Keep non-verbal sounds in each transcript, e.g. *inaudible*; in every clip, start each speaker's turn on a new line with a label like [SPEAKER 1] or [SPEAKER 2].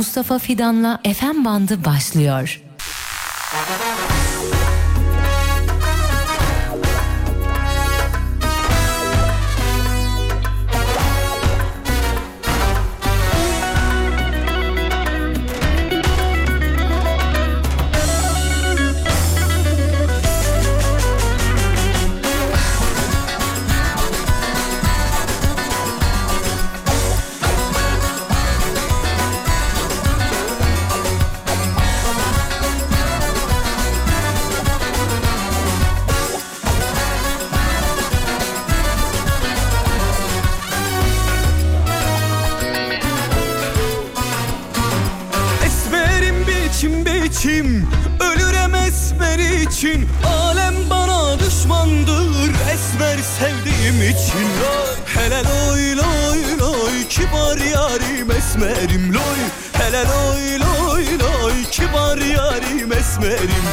[SPEAKER 1] Mustafa Fidan'la FM bandı başlıyor.
[SPEAKER 2] Esmerim loy. Hele loy loy loy. Kibar yarim esmerim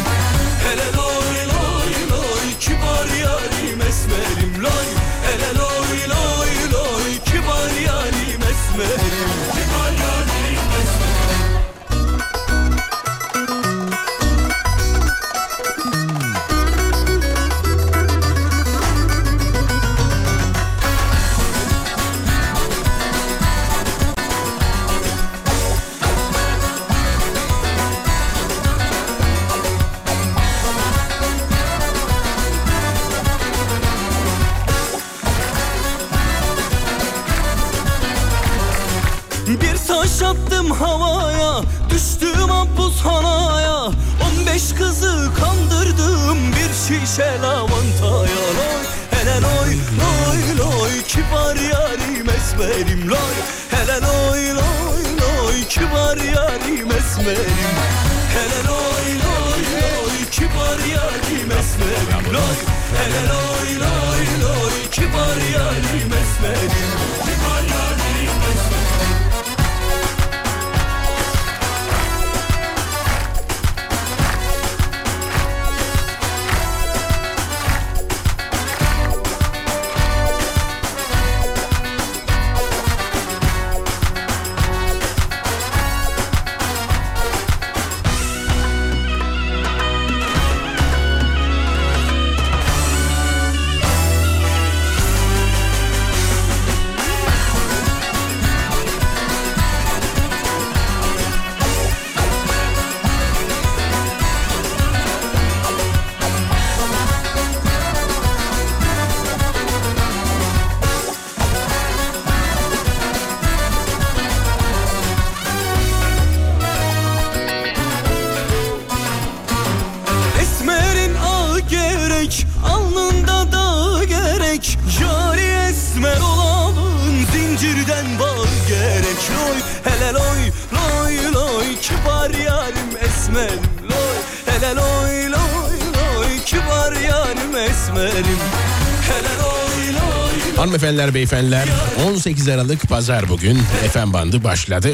[SPEAKER 3] beyefendiler 18 Aralık Pazar bugün FM bandı başladı.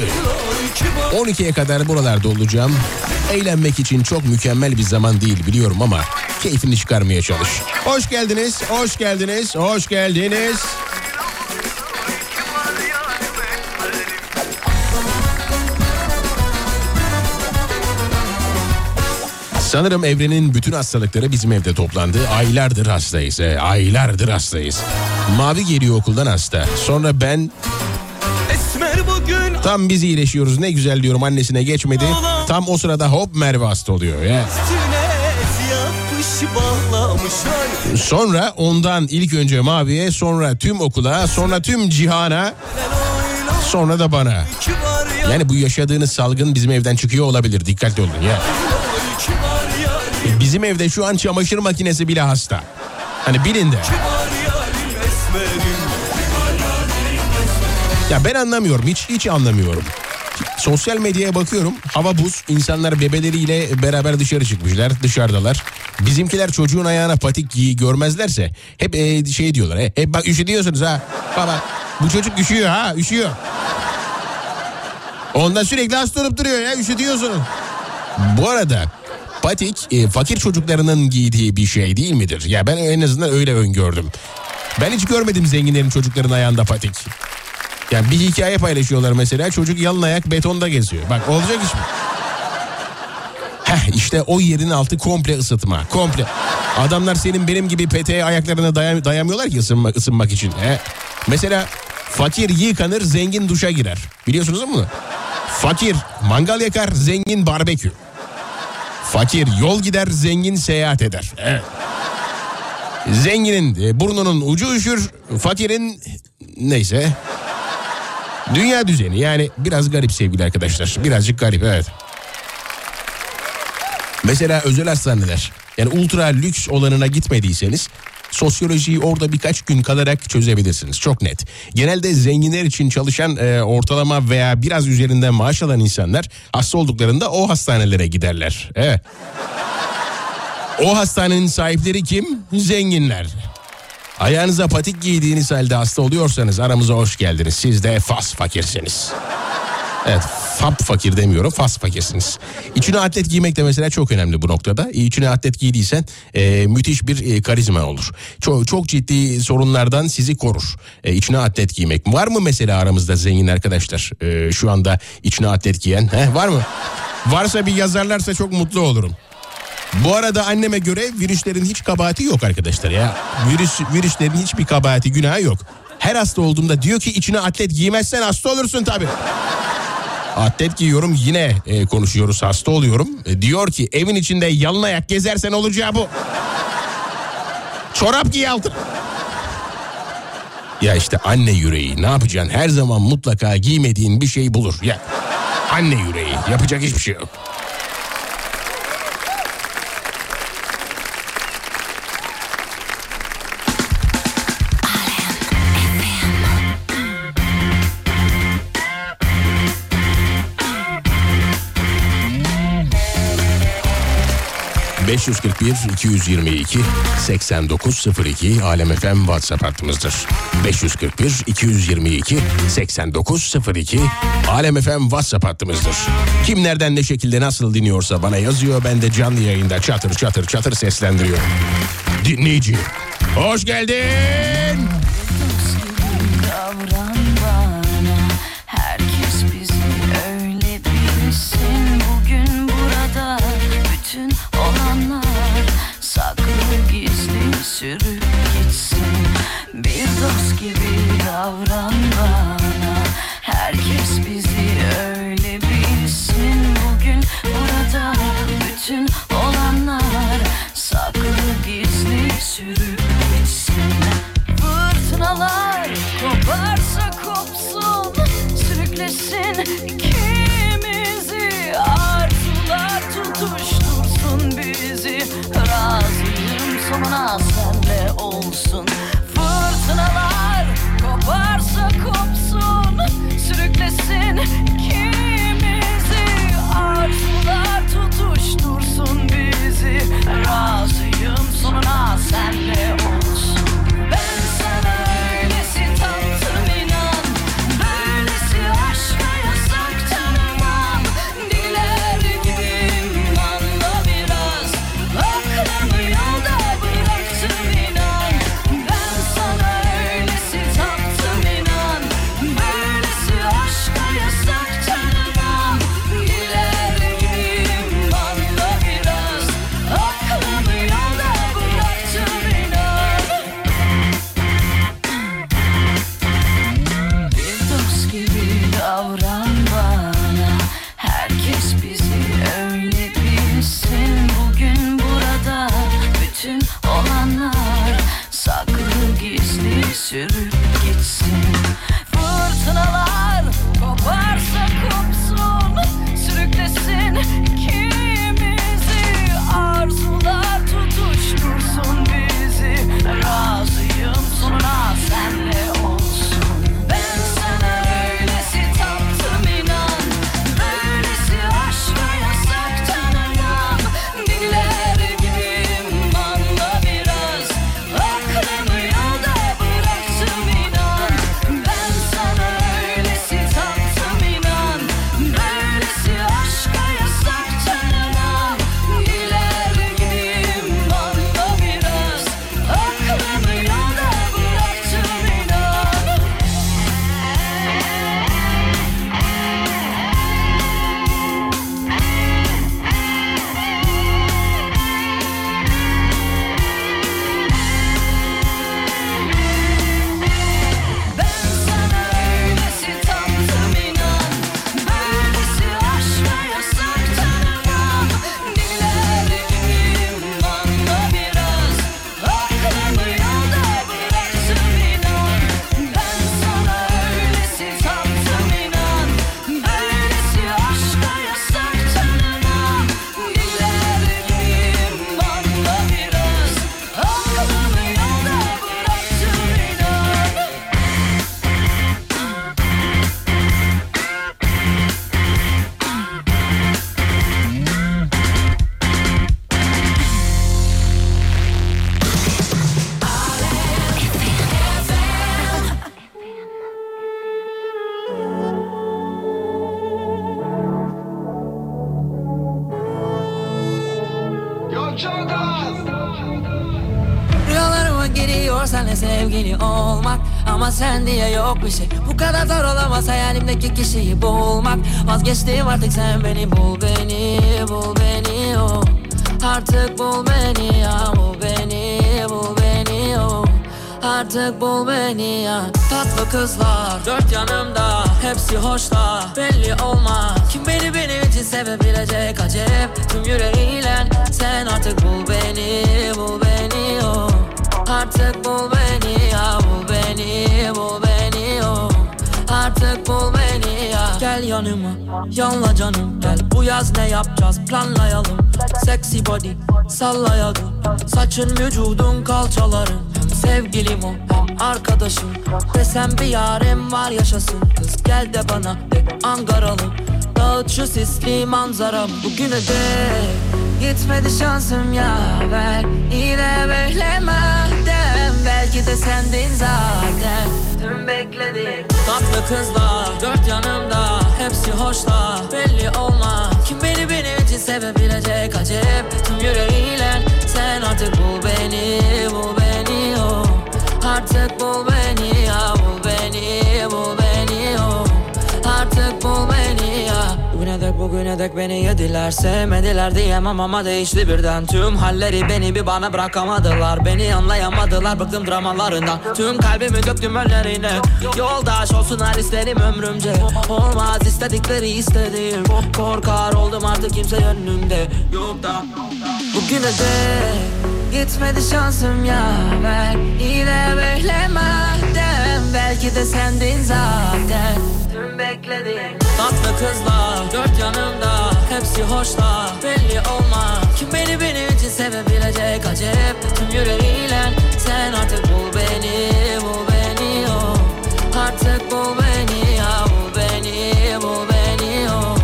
[SPEAKER 3] 12'ye kadar buralarda olacağım. Eğlenmek için çok mükemmel bir zaman değil biliyorum ama keyfini çıkarmaya çalış. Hoş geldiniz, hoş geldiniz, hoş geldiniz. Sanırım evrenin bütün hastalıkları bizim evde toplandı. Aylardır hastayız. he, aylardır hastayız. Mavi geliyor okuldan hasta. Sonra ben tam biz iyileşiyoruz ne güzel diyorum annesine geçmedi. Tam o sırada hop Merve hasta oluyor ya. Sonra ondan ilk önce Mavi'ye sonra tüm okula sonra tüm cihana sonra da bana. Yani bu yaşadığınız salgın bizim evden çıkıyor olabilir dikkatli olun ya. Bizim evde şu an çamaşır makinesi bile hasta. Hani bilin de. Ya ben anlamıyorum hiç hiç anlamıyorum. Sosyal medyaya bakıyorum hava buz insanlar bebeleriyle beraber dışarı çıkmışlar dışarıdalar. Bizimkiler çocuğun ayağına patik giy görmezlerse hep e, şey diyorlar he, hep bak üşütüyorsunuz ha baba bu çocuk üşüyor ha üşüyor. Ondan sürekli hasta olup duruyor ya üşütüyorsun. Bu arada patik e, fakir çocuklarının giydiği bir şey değil midir? Ya ben en azından öyle öngördüm. Ben hiç görmedim zenginlerin çocukların ayağında patik. Yani bir hikaye paylaşıyorlar mesela çocuk yalın ayak betonda geziyor. Bak olacak iş mi? Heh işte o yerin altı komple ısıtma. Komple. Adamlar senin benim gibi peteğe ayaklarına dayam dayamıyorlar ki ısınmak, ısınmak için. He. Mesela fakir yıkanır zengin duşa girer. Biliyorsunuz mi bunu? Fakir mangal yakar zengin barbekü. Fakir yol gider zengin seyahat eder. Evet. Zenginin e, burnunun ucu üşür fakirin neyse. Dünya düzeni yani biraz garip sevgili arkadaşlar. Birazcık garip evet. Mesela özel hastaneler yani ultra lüks olanına gitmediyseniz sosyolojiyi orada birkaç gün kalarak çözebilirsiniz. Çok net. Genelde zenginler için çalışan e, ortalama veya biraz üzerinden maaş alan insanlar hasta olduklarında o hastanelere giderler. Evet. O hastanenin sahipleri kim? Zenginler. Ayağınıza patik giydiğiniz halde hasta oluyorsanız aramıza hoş geldiniz. Siz de fas fakirsiniz. Evet fap fakir demiyorum fas fakirsiniz. İçine atlet giymek de mesela çok önemli bu noktada. İçine atlet giydiysen e, müthiş bir e, karizma olur. Çok, çok ciddi sorunlardan sizi korur. E, içine atlet giymek. Var mı mesela aramızda zengin arkadaşlar? E, şu anda içine atlet giyen. Heh, var mı? Varsa bir yazarlarsa çok mutlu olurum. Bu arada anneme göre virüslerin hiç kabahati yok arkadaşlar ya. Virüs virüslerin hiçbir kabahati günahı yok. Her hasta olduğumda diyor ki içine atlet giymezsen hasta olursun tabii. Atlet giyiyorum yine e, konuşuyoruz hasta oluyorum. E, diyor ki evin içinde yalın ayak gezersen olacağı bu. Çorap giy altına. Ya işte anne yüreği ne yapacaksın? Her zaman mutlaka giymediğin bir şey bulur. Ya anne yüreği yapacak hiçbir şey yok. ...541 222 8902 Alem FM WhatsApp hattımızdır. 541 222 8902 Alem FM WhatsApp hattımızdır. Kim nereden ne şekilde nasıl dinliyorsa bana yazıyor. Ben de canlı yayında çatır çatır çatır seslendiriyorum. Dinleyici. Hoş geldin.
[SPEAKER 4] Vazgeçtim artık sen beni bul beni Bul beni o Artık bul beni ya Bul beni bul beni o Artık bul beni ya. Tatlı kızlar dört yanımda Hepsi hoşla belli olmaz. Kim beni benim için sevebilecek acep Tüm yüreğiyle. Sen artık bul beni Bul beni o Artık bul beni ya Bul beni bul beni o Artık bul beni ya. Gel yanıma yanla canım. Gel bu yaz ne yapacağız? Planlayalım. Sexy body sallayalım Saçın vücudun kalçaların. Hem sevgilim o hem arkadaşım. Desem bir yarim var yaşasın. Kız gel de bana de Angaralı Dağıt şu sisli manzaram Bugüne dek. Gitmedi şansım ya Ver. Yine beklemeden Belki de sendin zaten. Tüm bekledim Tatlı kızlar dört yanımda Hepsi hoşla belli olmaz Kim beni benim için sevebilecek acep. Tüm yüreğiyle sen artık bul beni Bul beni o. Artık bul beni ya Bul beni bul beni o. Artık bul beni ya dek bugüne dek beni yediler Sevmediler diyemem ama değişti birden. Tüm halleri beni bir bana bırakamadılar. Beni anlayamadılar bıktım dramalarından Tüm kalbimi döktüm önlerine. Yoldaş olsunlar isterim ömrümce. Olmaz istedikleri istedim. Korkar oldum artık kimse yönümde. Yok da. Bugüne dek Gitmedi şansım ya. Ver Yine beklemeden Belki de sendin zaten Tüm bekledim Tatlı kızlar dört yanımda Hepsi hoşla belli olmaz Kim beni benim için sevebilecek acep Tüm yüreğiyle sen artık bul beni Bul beni o Artık bul beni ya Bul beni bul beni o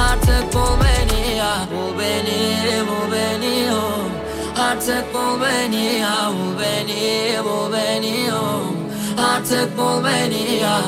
[SPEAKER 4] Artık bul beni ya Bul beni bul beni o Artık bul beni ya Bul beni bul beni o Artık bul beni ya.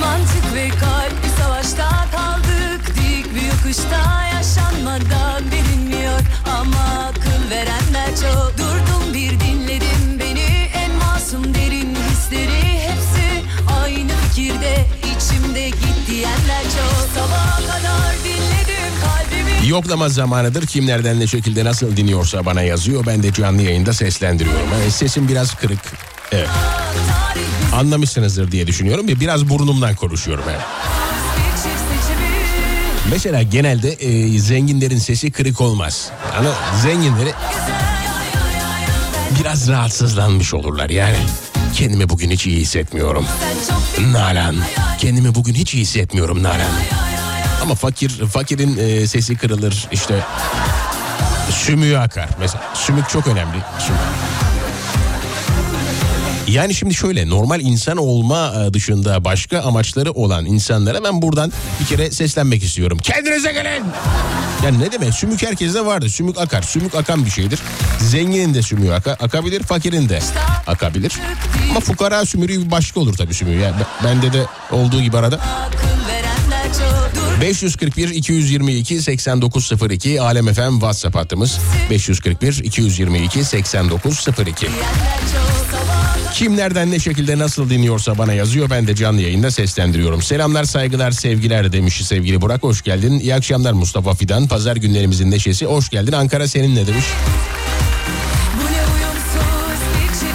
[SPEAKER 5] Mantık ve kalp bir savaşta kaldık. Dik bir yokuşta yaşanmadan bilinmiyor. Ama akıl verenler çok
[SPEAKER 3] Yoklama zamanıdır. Kim nereden ne şekilde nasıl dinliyorsa bana yazıyor. Ben de canlı yayında seslendiriyorum. Evet, sesim biraz kırık. Evet. Anlamışsınızdır diye düşünüyorum. Biraz burnumdan konuşuyorum. Evet. Mesela genelde e, zenginlerin sesi kırık olmaz. Ama zenginleri biraz rahatsızlanmış olurlar yani. Kendimi bugün hiç iyi hissetmiyorum. Nalan. Kendimi bugün hiç iyi hissetmiyorum Nalan. Ama fakir fakirin e, sesi kırılır işte. Sümüğü akar. Mesela sümük çok önemli. Sümük. Yani şimdi şöyle normal insan olma e, dışında başka amaçları olan insanlara ben buradan bir kere seslenmek istiyorum. Kendinize gelin. Yani ne demek sümük herkeste vardır. Sümük akar. Sümük akan bir şeydir. Zenginin de sümüğü aka- akabilir, fakirin de akabilir. Ama fukara sümüğü bir başka olur tabii sümüğü. Yani ben- bende de olduğu gibi arada.
[SPEAKER 5] akıl verenler çok Dur
[SPEAKER 3] 541 222 8902 Alem FM WhatsApp hattımız 541 222 8902
[SPEAKER 5] diyenler çok Sabah
[SPEAKER 3] Kim nereden ne şekilde nasıl dinliyorsa bana yazıyor ben de canlı yayında seslendiriyorum. Selamlar saygılar sevgiler demiş sevgili Burak hoş geldin. İyi akşamlar Mustafa Fidan pazar günlerimizin neşesi hoş geldin Ankara seninle demiş.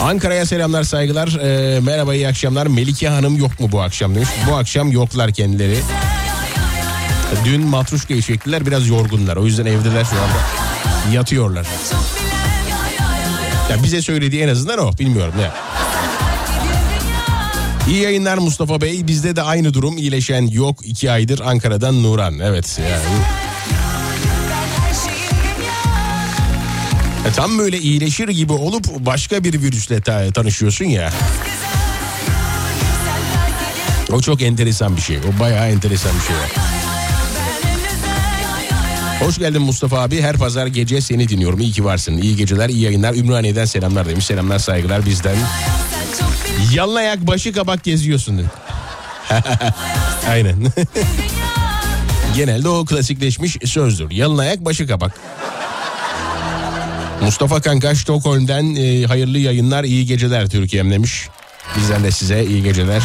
[SPEAKER 3] Ankara'ya selamlar saygılar Ee, merhaba iyi akşamlar Melike Hanım yok mu bu akşam demiş. Bu akşam yoklar kendileri. Dün matruşkayı çektiler biraz yorgunlar o yüzden evdeler şu anda yatıyorlar. Ya bize söylediği en azından o bilmiyorum ne. İyi yayınlar Mustafa Bey. Bizde de aynı durum iyileşen yok. iki aydır Ankara'dan Nuran. Evet yani. E, tam böyle iyileşir gibi olup başka bir virüsle ta- tanışıyorsun ya. O çok enteresan bir şey. O bayağı enteresan bir şey. Hoş geldin Mustafa abi. Her pazar gece seni dinliyorum. İyi ki varsın. İyi geceler, iyi yayınlar. Ümraniye'den selamlar demiş. Selamlar, saygılar bizden. Yalın ayak başı kabak geziyorsun. dedi. *laughs* Aynen. *laughs* Genelde o klasikleşmiş sözdür. Yalın ayak başı kabak. Mustafa Kanka Stockholm'den e, hayırlı yayınlar, iyi geceler Türkiye'm demiş. Bizden de size iyi geceler.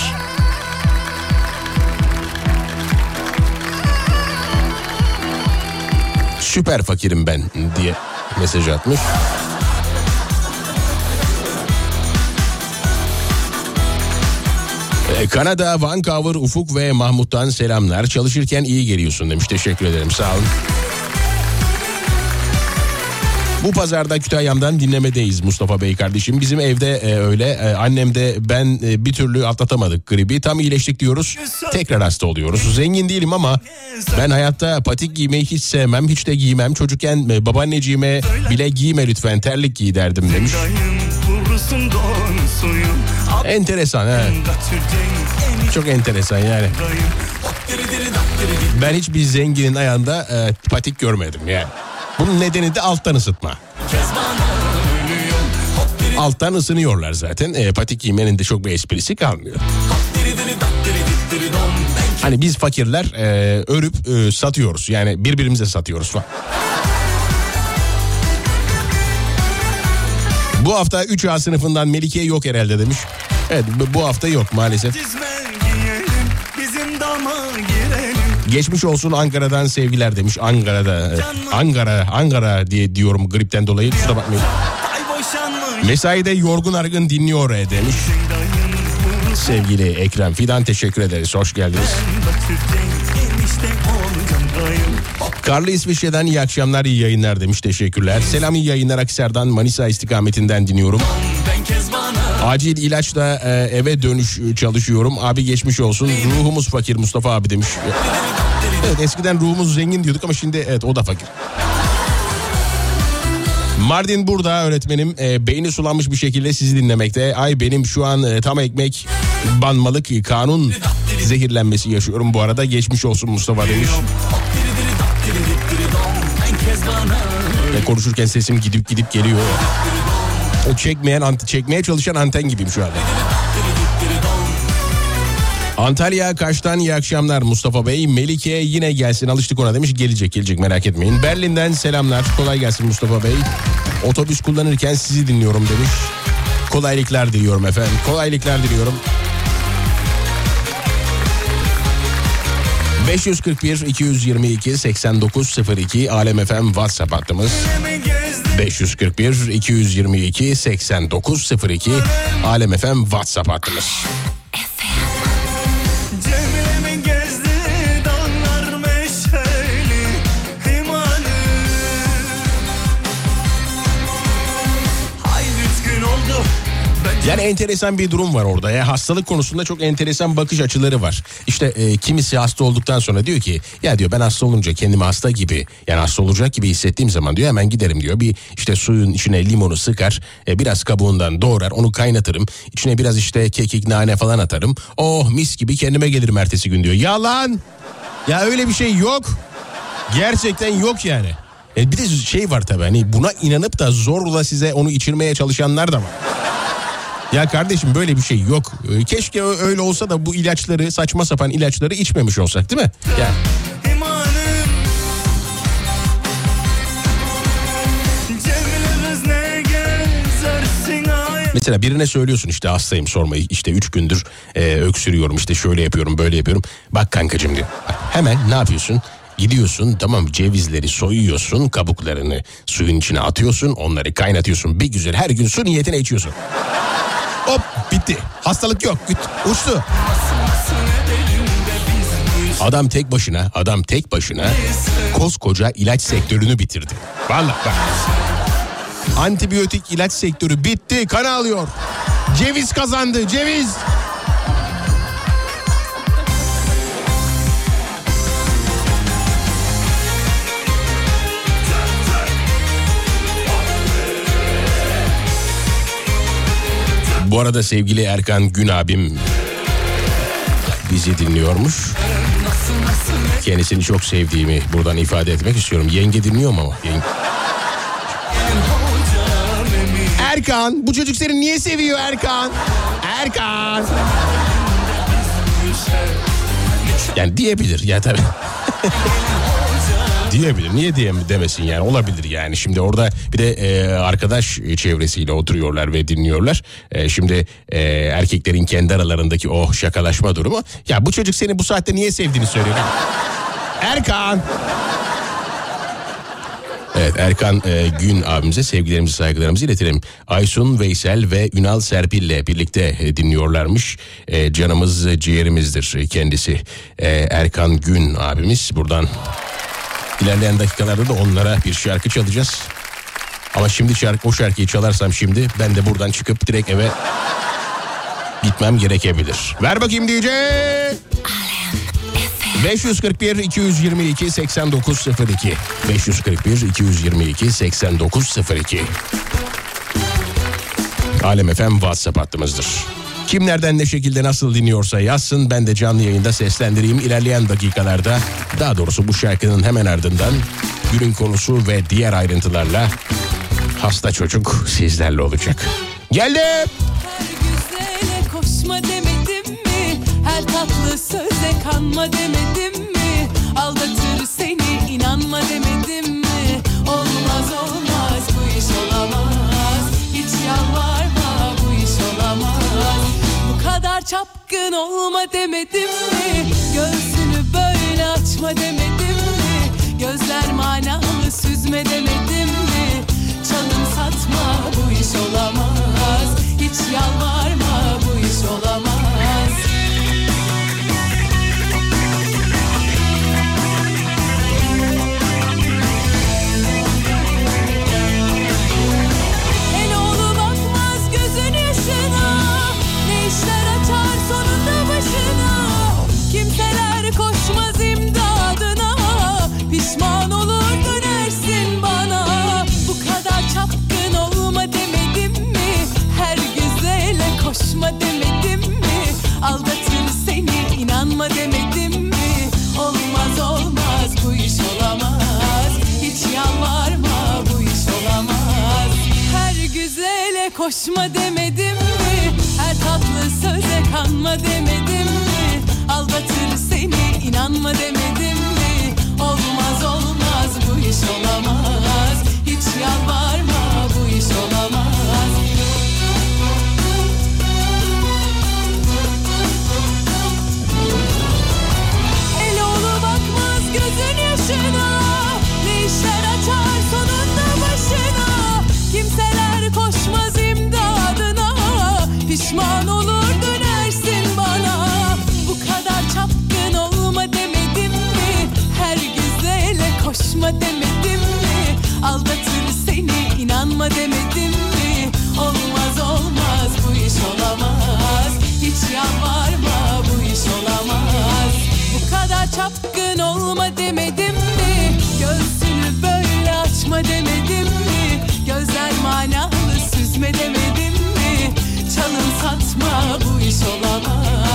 [SPEAKER 3] Süper fakirim ben diye mesaj atmış. Kanada, Vancouver, Ufuk ve Mahmut'tan selamlar. Çalışırken iyi geliyorsun demiş. Teşekkür ederim sağ olun. Bu pazarda Kütahya'mdan dinlemedeyiz Mustafa Bey kardeşim. Bizim evde e, öyle. E, annem de ben e, bir türlü atlatamadık gribi. Tam iyileştik diyoruz. Tekrar hasta oluyoruz. Zengin değilim ama ben hayatta patik giymeyi hiç sevmem. Hiç de giymem. Çocukken e, babaanneciğime bile giyme lütfen terlik giy derdim demiş. Enteresan.
[SPEAKER 2] Götürdün
[SPEAKER 3] Çok enteresan yani. Ben hiçbir zenginin ayağında e, patik görmedim yani. Bunun nedeni de alttan ısıtma. Alttan ısınıyorlar zaten. E, patik giymenin de çok bir esprisi kalmıyor. Hani biz fakirler e, örüp e, satıyoruz. Yani birbirimize satıyoruz falan. Bu hafta 3A sınıfından Melike yok herhalde demiş. Evet bu- hafta yok maalesef. Geçmiş olsun Ankara'dan sevgiler demiş. Ankara'da. Ankara, Ankara diye diyorum gripten dolayı. Kusura bakmayın. Mesaide yorgun argın dinliyor e demiş. Sevgili Ekrem Fidan teşekkür ederiz. Hoş geldiniz. Karlı İsviçre'den iyi akşamlar iyi yayınlar demiş. Teşekkürler. Selam iyi yayınlar Akser'dan Manisa istikametinden dinliyorum.
[SPEAKER 2] ben
[SPEAKER 3] Acil ilaçla e, eve dönüş e, çalışıyorum. Abi geçmiş olsun. Ruhumuz fakir Mustafa abi demiş. Evet eskiden ruhumuz zengin diyorduk ama şimdi evet o da fakir. Mardin burada öğretmenim e, beyni sulanmış bir şekilde sizi dinlemekte. Ay benim şu an e, tam ekmek banmalık kanun zehirlenmesi yaşıyorum bu arada. Geçmiş olsun Mustafa demiş. Ve konuşurken sesim gidip gidip geliyor. O çekmeyen ant- çekmeye çalışan anten gibiyim şu anda. Antalya Kaş'tan iyi akşamlar Mustafa Bey. Melike yine gelsin alıştık ona demiş. Gelecek gelecek merak etmeyin. Berlin'den selamlar. Kolay gelsin Mustafa Bey. Otobüs kullanırken sizi dinliyorum demiş. Kolaylıklar diliyorum efendim. Kolaylıklar diliyorum. 541 222 8902 Alem FM WhatsApp hattımız.
[SPEAKER 2] Elimi gezdim
[SPEAKER 3] 541 222 8902 Alem FM WhatsApp hattımız. Yani enteresan bir durum var orada. Ya hastalık konusunda çok enteresan bakış açıları var. İşte e, kimisi hasta olduktan sonra diyor ki ya diyor ben hasta olunca kendimi hasta gibi yani hasta olacak gibi hissettiğim zaman diyor hemen giderim diyor. Bir işte suyun içine limonu sıkar e, biraz kabuğundan doğrar onu kaynatırım. İçine biraz işte kekik nane falan atarım. Oh mis gibi kendime gelirim ertesi gün diyor. Yalan. Ya öyle bir şey yok. Gerçekten yok yani. E bir de şey var tabii hani buna inanıp da zorla size onu içirmeye çalışanlar da var. Ya kardeşim böyle bir şey yok. Ee, Keşke öyle olsa da bu ilaçları saçma sapan ilaçları içmemiş olsak değil mi? Ya
[SPEAKER 2] imanım Cemile kız ne gezersin ay
[SPEAKER 3] mesela birine söylüyorsun işte hastayım sormayı işte üç gündür e, öksürüyorum işte şöyle yapıyorum böyle yapıyorum. Bak kankacığım diyor. Hemen ne yapıyorsun? Gidiyorsun tamam cevizleri soyuyorsun kabuklarını suyun içine atıyorsun onları kaynatıyorsun bir güzel her gün su niyetine içiyorsun. Hop bitti hastalık yok uçtu. Adam tek başına, adam tek başına koskoca ilaç sektörünü bitirdi. Vallahi bak. Antibiyotik ilaç sektörü bitti, kan alıyor. Ceviz kazandı, ceviz. Bu arada sevgili Erkan Gün abim bizi dinliyormuş. kendisini çok sevdiğimi buradan ifade etmek istiyorum. Yenge dinliyor mu? Yenge... Erkan bu çocuk seni niye seviyor Erkan? Erkan. Yani diyebilir ya tabii. *laughs* diyebilir. Niye diyem demesin yani olabilir yani. Şimdi orada bir de e, arkadaş çevresiyle oturuyorlar ve dinliyorlar. E, şimdi e, erkeklerin kendi aralarındaki o şakalaşma durumu. Ya bu çocuk seni bu saatte niye sevdiğini söylüyor. Erkan. Evet Erkan e, Gün abimize sevgilerimizi saygılarımızı iletelim. Aysun Veysel ve Ünal Serpil ile birlikte e, dinliyorlarmış. E, canımız e, ciğerimizdir kendisi. E, Erkan Gün abimiz buradan ilerleyen dakikalarda da onlara bir şarkı çalacağız. Ama şimdi şarkı, o şarkıyı çalarsam şimdi ben de buradan çıkıp direkt eve gitmem gerekebilir. Ver bakayım DJ. 541 222 8902 541 222 8902 Alem FM WhatsApp hattımızdır. Kim nereden ne şekilde nasıl dinliyorsa yazsın ben de canlı yayında seslendireyim ilerleyen dakikalarda daha doğrusu bu şarkının hemen ardından günün konusu ve diğer ayrıntılarla hasta çocuk sizlerle olacak. Geldim.
[SPEAKER 5] Her güzele koşma demedim mi? Her tatlı söze kanma demedim mi? Aldatır çapkın olma demedim mi? Göğsünü böyle açma demedim mi? Gözler manalı süzme demedim mi? Çalım satma bu iş olamaz. Hiç yalvarma bu iş olamaz. Koşmaz imdadına Pişman olur dönersin bana. Bu kadar çapkın olma demedim mi? Her güzele koşma demedim mi? Aldatır seni inanma demedim mi? Olmaz olmaz bu iş olamaz. Hiç yalvarma bu iş olamaz. Her güzele koşma demedim mi? Her tatlı söze kanma demedim mi? Aldatır seni inanma demedim mi? Olmaz olmaz bu iş olamaz. Hiç yalvarma bu iş olamaz koşma demedim mi? Aldatır seni inanma demedim mi? Olmaz olmaz bu iş olamaz. Hiç yalvarma bu iş olamaz. Bu kadar çapkın olma demedim mi? Göğsünü böyle açma demedim mi? Gözler manalı süzme demedim mi? Çalın satma bu iş olamaz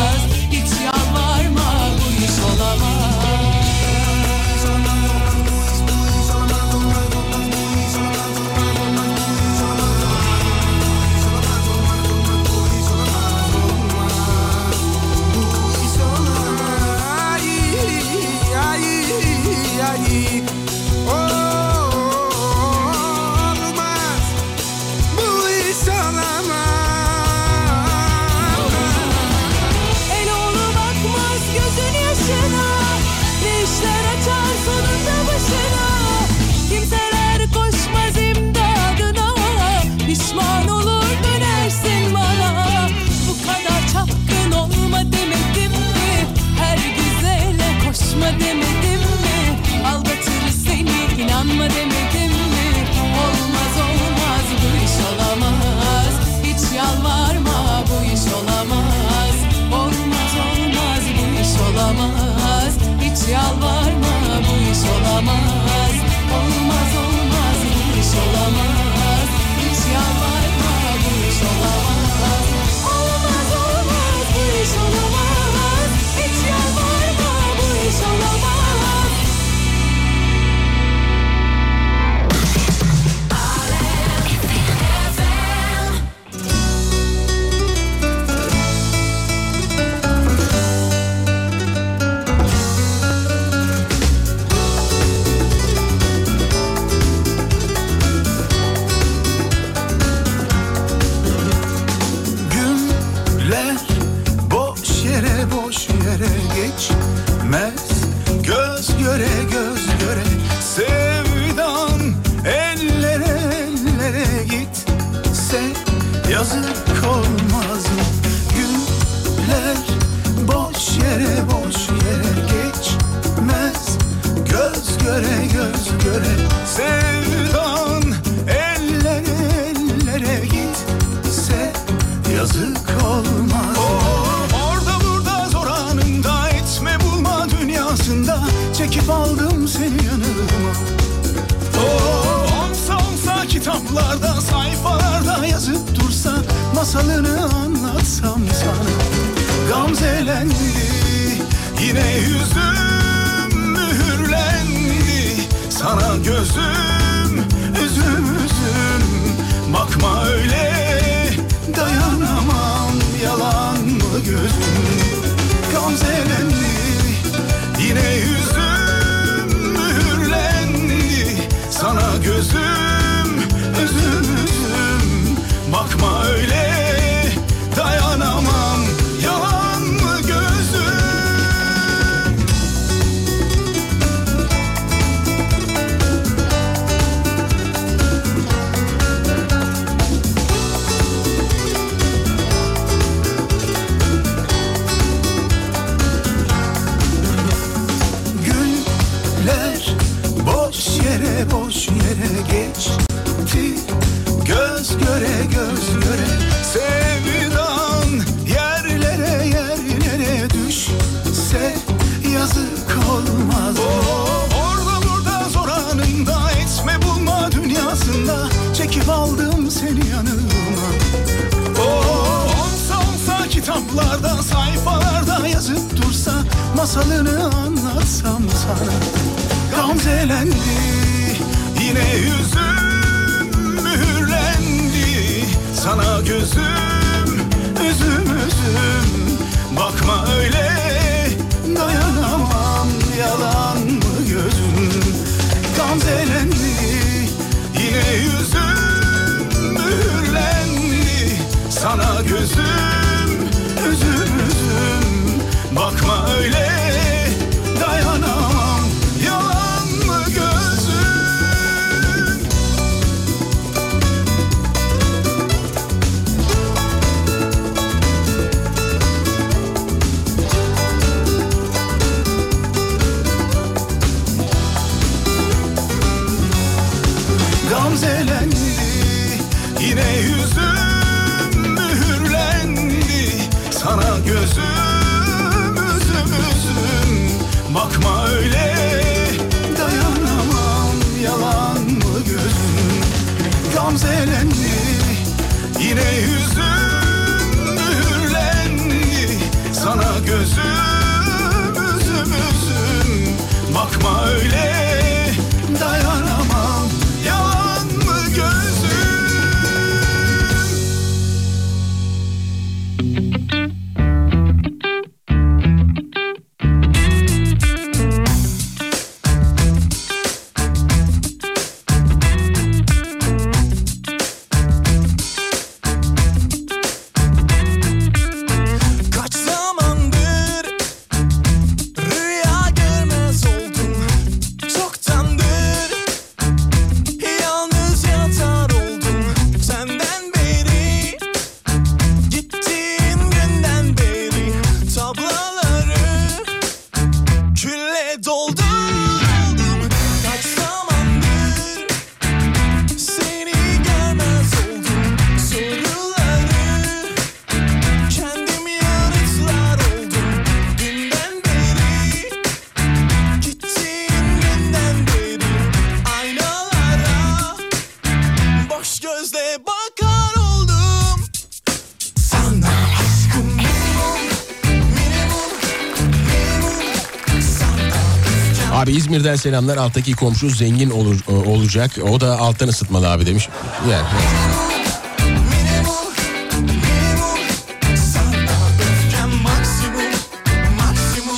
[SPEAKER 3] Güzel selamlar alttaki komşu zengin olur, e, olacak. O da alttan ısıtmalı abi demiş. Yani.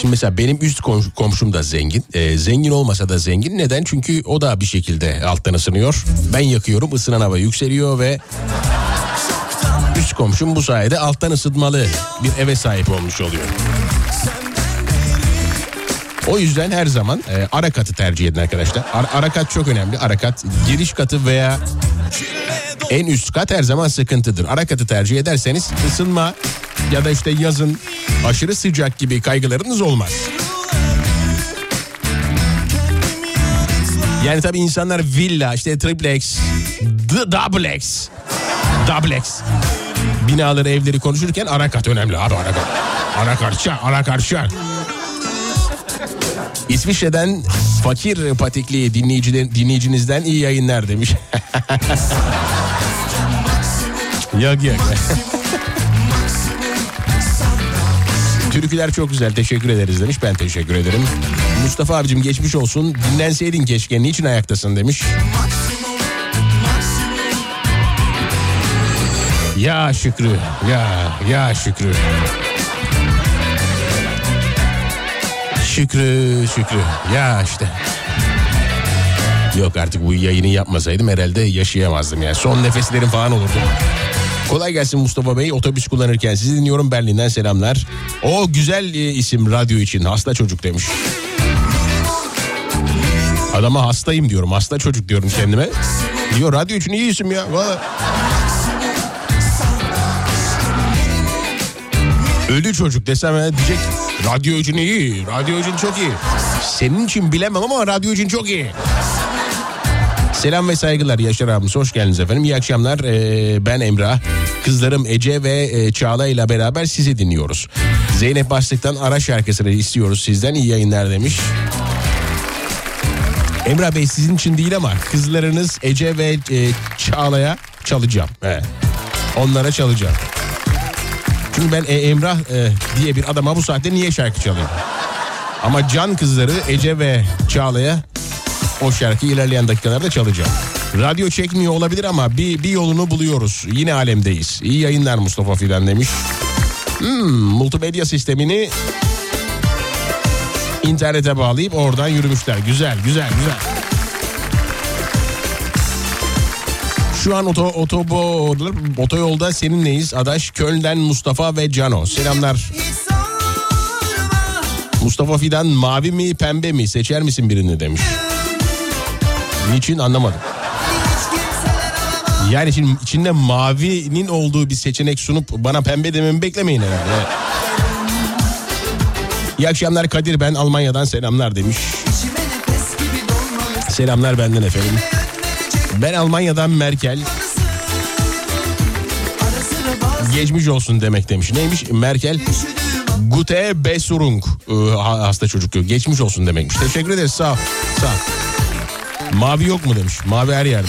[SPEAKER 3] Şimdi mesela benim üst komşum da zengin. Ee, zengin olmasa da zengin. Neden? Çünkü o da bir şekilde alttan ısınıyor. Ben yakıyorum ısınan hava yükseliyor ve üst komşum bu sayede alttan ısıtmalı bir eve sahip olmuş oluyor. O yüzden her zaman e, ara katı tercih edin arkadaşlar. Ara, ara kat çok önemli. Ara kat giriş katı veya en üst kat her zaman sıkıntıdır. Ara katı tercih ederseniz ısınma ya da işte yazın aşırı sıcak gibi kaygılarınız olmaz. Yani tabii insanlar villa, işte triplex, d- dublex, dublex binaları, evleri konuşurken ara kat önemli abi ara kat. Ara şart, ara şart. İsviçre'den fakir patikli dinleyiciden, dinleyicinizden iyi yayınlar demiş. *laughs* yok yok. *laughs* Türküler çok güzel teşekkür ederiz demiş ben teşekkür ederim. Mustafa abicim geçmiş olsun dinlenseydin keşke niçin ayaktasın demiş. Ya Şükrü ya ya Şükrü. Şükrü Şükrü ya işte. Yok artık bu yayını yapmasaydım herhalde yaşayamazdım yani. Son nefeslerim falan olurdu. Kolay gelsin Mustafa Bey. Otobüs kullanırken sizi dinliyorum Berlin'den selamlar. O güzel e, isim radyo için hasta çocuk demiş. Adama hastayım diyorum. Hasta çocuk diyorum kendime. Diyor radyo için iyi isim ya. Vallahi. Ölü çocuk desem diyecek radyo için iyi. Radyo için çok iyi. Senin için bilemem ama radyo için çok iyi. Selam ve saygılar Yaşar abimiz. Hoş geldiniz efendim. İyi akşamlar. Ee, ben Emrah. Kızlarım Ece ve e, Çağla ile beraber sizi dinliyoruz. Zeynep Bastık'tan ara şarkısını istiyoruz sizden. İyi yayınlar demiş. Emrah Bey sizin için değil ama kızlarınız Ece ve e, Çağla'ya çalacağım. Onlara çalacağım. Çünkü ben e, Emrah e, diye bir adama bu saatte niye şarkı çalayım? Ama can kızları Ece ve Çağla'ya o şarkıyı ilerleyen dakikalarda çalacağım. Radyo çekmiyor olabilir ama bir, bir yolunu buluyoruz. Yine alemdeyiz. İyi yayınlar Mustafa Fidan demiş. Hmm, multimedya sistemini internete bağlayıp oradan yürümüşler. Güzel, güzel, güzel. Şu an oto, otobo, otoyolda seninleyiz. Adaş Köln'den Mustafa ve Cano. Selamlar. Mustafa Fidan mavi mi pembe mi seçer misin birini demiş. Niçin anlamadım. Yani şimdi içinde mavinin olduğu bir seçenek sunup bana pembe dememi beklemeyin herhalde. İyi akşamlar Kadir ben Almanya'dan selamlar demiş. Selamlar benden efendim. Ben Almanya'dan Merkel. Geçmiş olsun demek demiş. Neymiş? Merkel Gute Besserung ee, hasta çocuk. Geçmiş olsun demekmiş. Teşekkür ederiz sağ ol. Sağ ol. Mavi yok mu demiş. Mavi her yerde.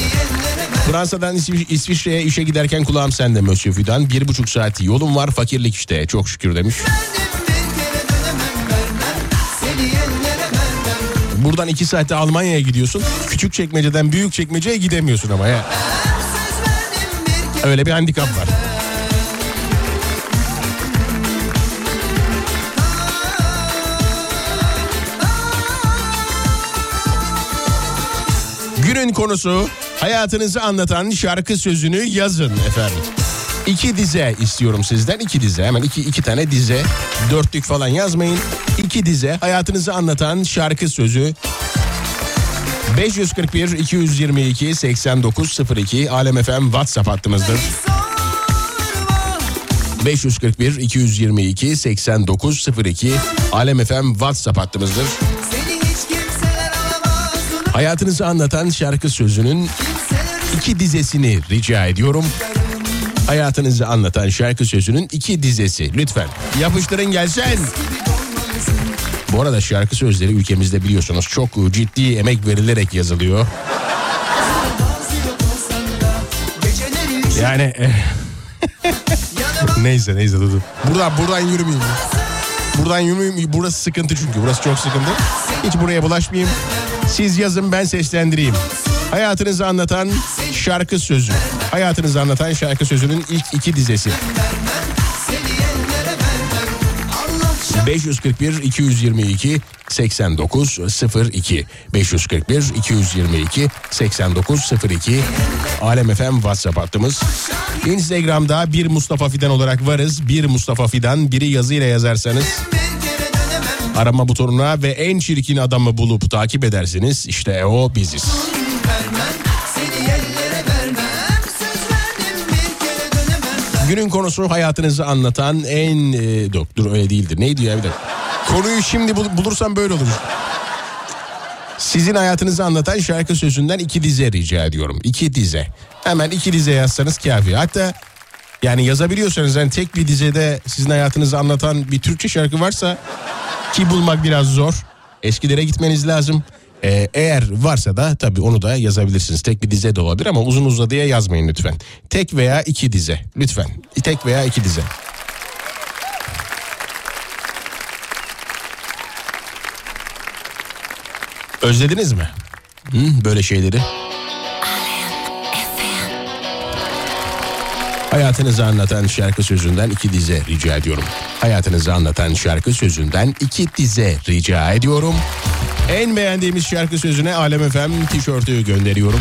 [SPEAKER 3] Fransa'dan İsvi- İsviçre'ye işe giderken kulağım sende Monsieur Fidan. Bir buçuk saati yolum var fakirlik işte çok şükür demiş. Buradan iki saatte Almanya'ya gidiyorsun. Küçük çekmeceden büyük çekmeceye gidemiyorsun ama ya. Öyle bir handikap var. Günün konusu hayatınızı anlatan şarkı sözünü yazın efendim. İki dize istiyorum sizden iki dize hemen iki, iki tane dize dörtlük falan yazmayın. İki dize hayatınızı anlatan şarkı sözü 541 222 8902 Alem FM WhatsApp hattımızdır. 541 222 8902 Alem FM WhatsApp hattımızdır. Hayatınızı anlatan şarkı sözünün iki dizesini rica ediyorum. Hayatınızı anlatan şarkı sözünün iki dizesi lütfen yapıştırın gelsin. Bu arada şarkı sözleri ülkemizde biliyorsunuz çok ciddi emek verilerek yazılıyor. Yani eh, *laughs* neyse neyse dur. Buradan buradan yürümeyeyim. Buradan yürümeyeyim. Burası sıkıntı çünkü. Burası çok sıkıntı. Hiç buraya bulaşmayayım. Siz yazın ben seslendireyim. Hayatınızı anlatan şarkı sözü. Hayatınızı anlatan şarkı sözünün ilk iki dizesi. 541 222 8902 541 222 8902 Alem FM WhatsApp hattımız. Instagram'da bir Mustafa Fidan olarak varız. Bir Mustafa Fidan biri yazıyla yazarsanız arama butonuna ve en çirkin adamı bulup takip ederseniz işte o biziz. Günün konusu hayatınızı anlatan en... E, dur, dur öyle değildir. Neydi ya bir dakika. Konuyu şimdi bul- bulursam böyle olur. Sizin hayatınızı anlatan şarkı sözünden iki dize rica ediyorum. İki dize. Hemen iki dize yazsanız kafi. Hatta yani yazabiliyorsanız yani tek bir dizede sizin hayatınızı anlatan bir Türkçe şarkı varsa ki bulmak biraz zor. Eskilere gitmeniz lazım. Ee, eğer varsa da tabii onu da yazabilirsiniz. Tek bir dize de olabilir ama uzun uzadıya yazmayın lütfen. Tek veya iki dize lütfen. Tek veya iki dize. Özlediniz mi? Hı, böyle şeyleri. Hayatınızı anlatan şarkı sözünden iki dize rica ediyorum. Hayatınızı anlatan şarkı sözünden iki dize rica ediyorum. En beğendiğimiz şarkı sözüne Alem FM tişörtü gönderiyorum.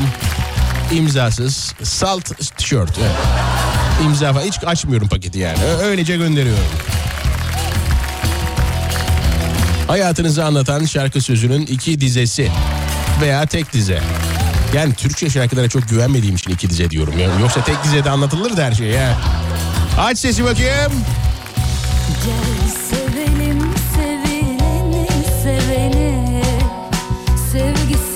[SPEAKER 3] İmzasız salt tişört. Evet. İmza falan hiç açmıyorum paketi yani. Öylece gönderiyorum. Hayatınızı anlatan şarkı sözünün iki dizesi veya tek dize. Yani Türkçe şarkılara çok güvenmediğim için iki dize diyorum. Yani yoksa tek dizede anlatılır da her şey ya. Aç sesi bakayım.
[SPEAKER 6] Gel
[SPEAKER 7] sevgisi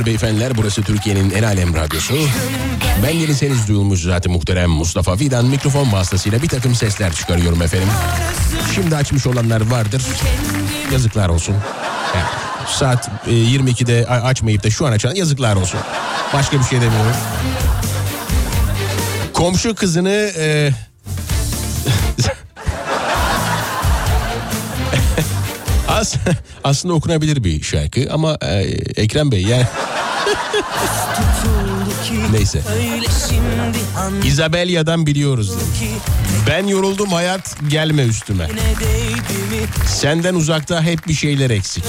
[SPEAKER 3] Hanımefendiler, beyefendiler burası Türkiye'nin en alem radyosu. Ben yeniseniz duyulmuş zaten muhterem Mustafa Fidan mikrofon vasıtasıyla bir takım sesler çıkarıyorum efendim. Şimdi açmış olanlar vardır. Yazıklar olsun. Yani saat e, 22'de a- açmayıp da şu an açan yazıklar olsun. Başka bir şey demiyorum. Komşu kızını e, *laughs* As, aslında okunabilir bir şarkı ama e, Ekrem Bey yani Neyse. İzabelya'dan biliyoruz.
[SPEAKER 7] ki
[SPEAKER 3] Ben yoruldum hayat gelme üstüme. Senden uzakta hep bir şeyler eksik.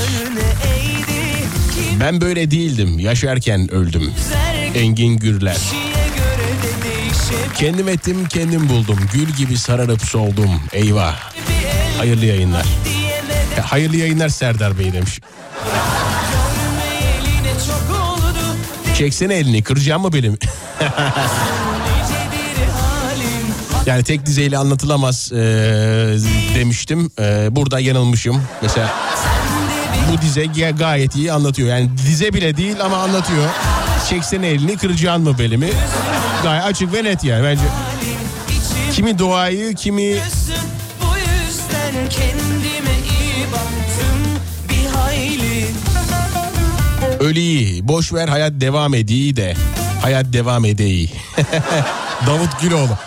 [SPEAKER 3] Ben böyle değildim yaşarken öldüm. Engin Gürler. Kendim ettim kendim buldum. Gül gibi sararıp soldum. Eyvah. Hayırlı yayınlar. Hayırlı yayınlar Serdar Bey demiş. Çeksene elini kıracağım mı benim? Yani tek dizeyle anlatılamaz e, demiştim. E, burada yanılmışım. Mesela bu dize ga- gayet iyi anlatıyor. Yani dize bile değil ama anlatıyor. Çeksene elini kıracaksın mı belimi? Gayet açık ve net yani bence. Kimi doğayı kimi
[SPEAKER 7] kendime
[SPEAKER 3] ölü iyi. Boş ver hayat devam ediyi de. Hayat devam edeyi. *laughs* Davut Güloğlu.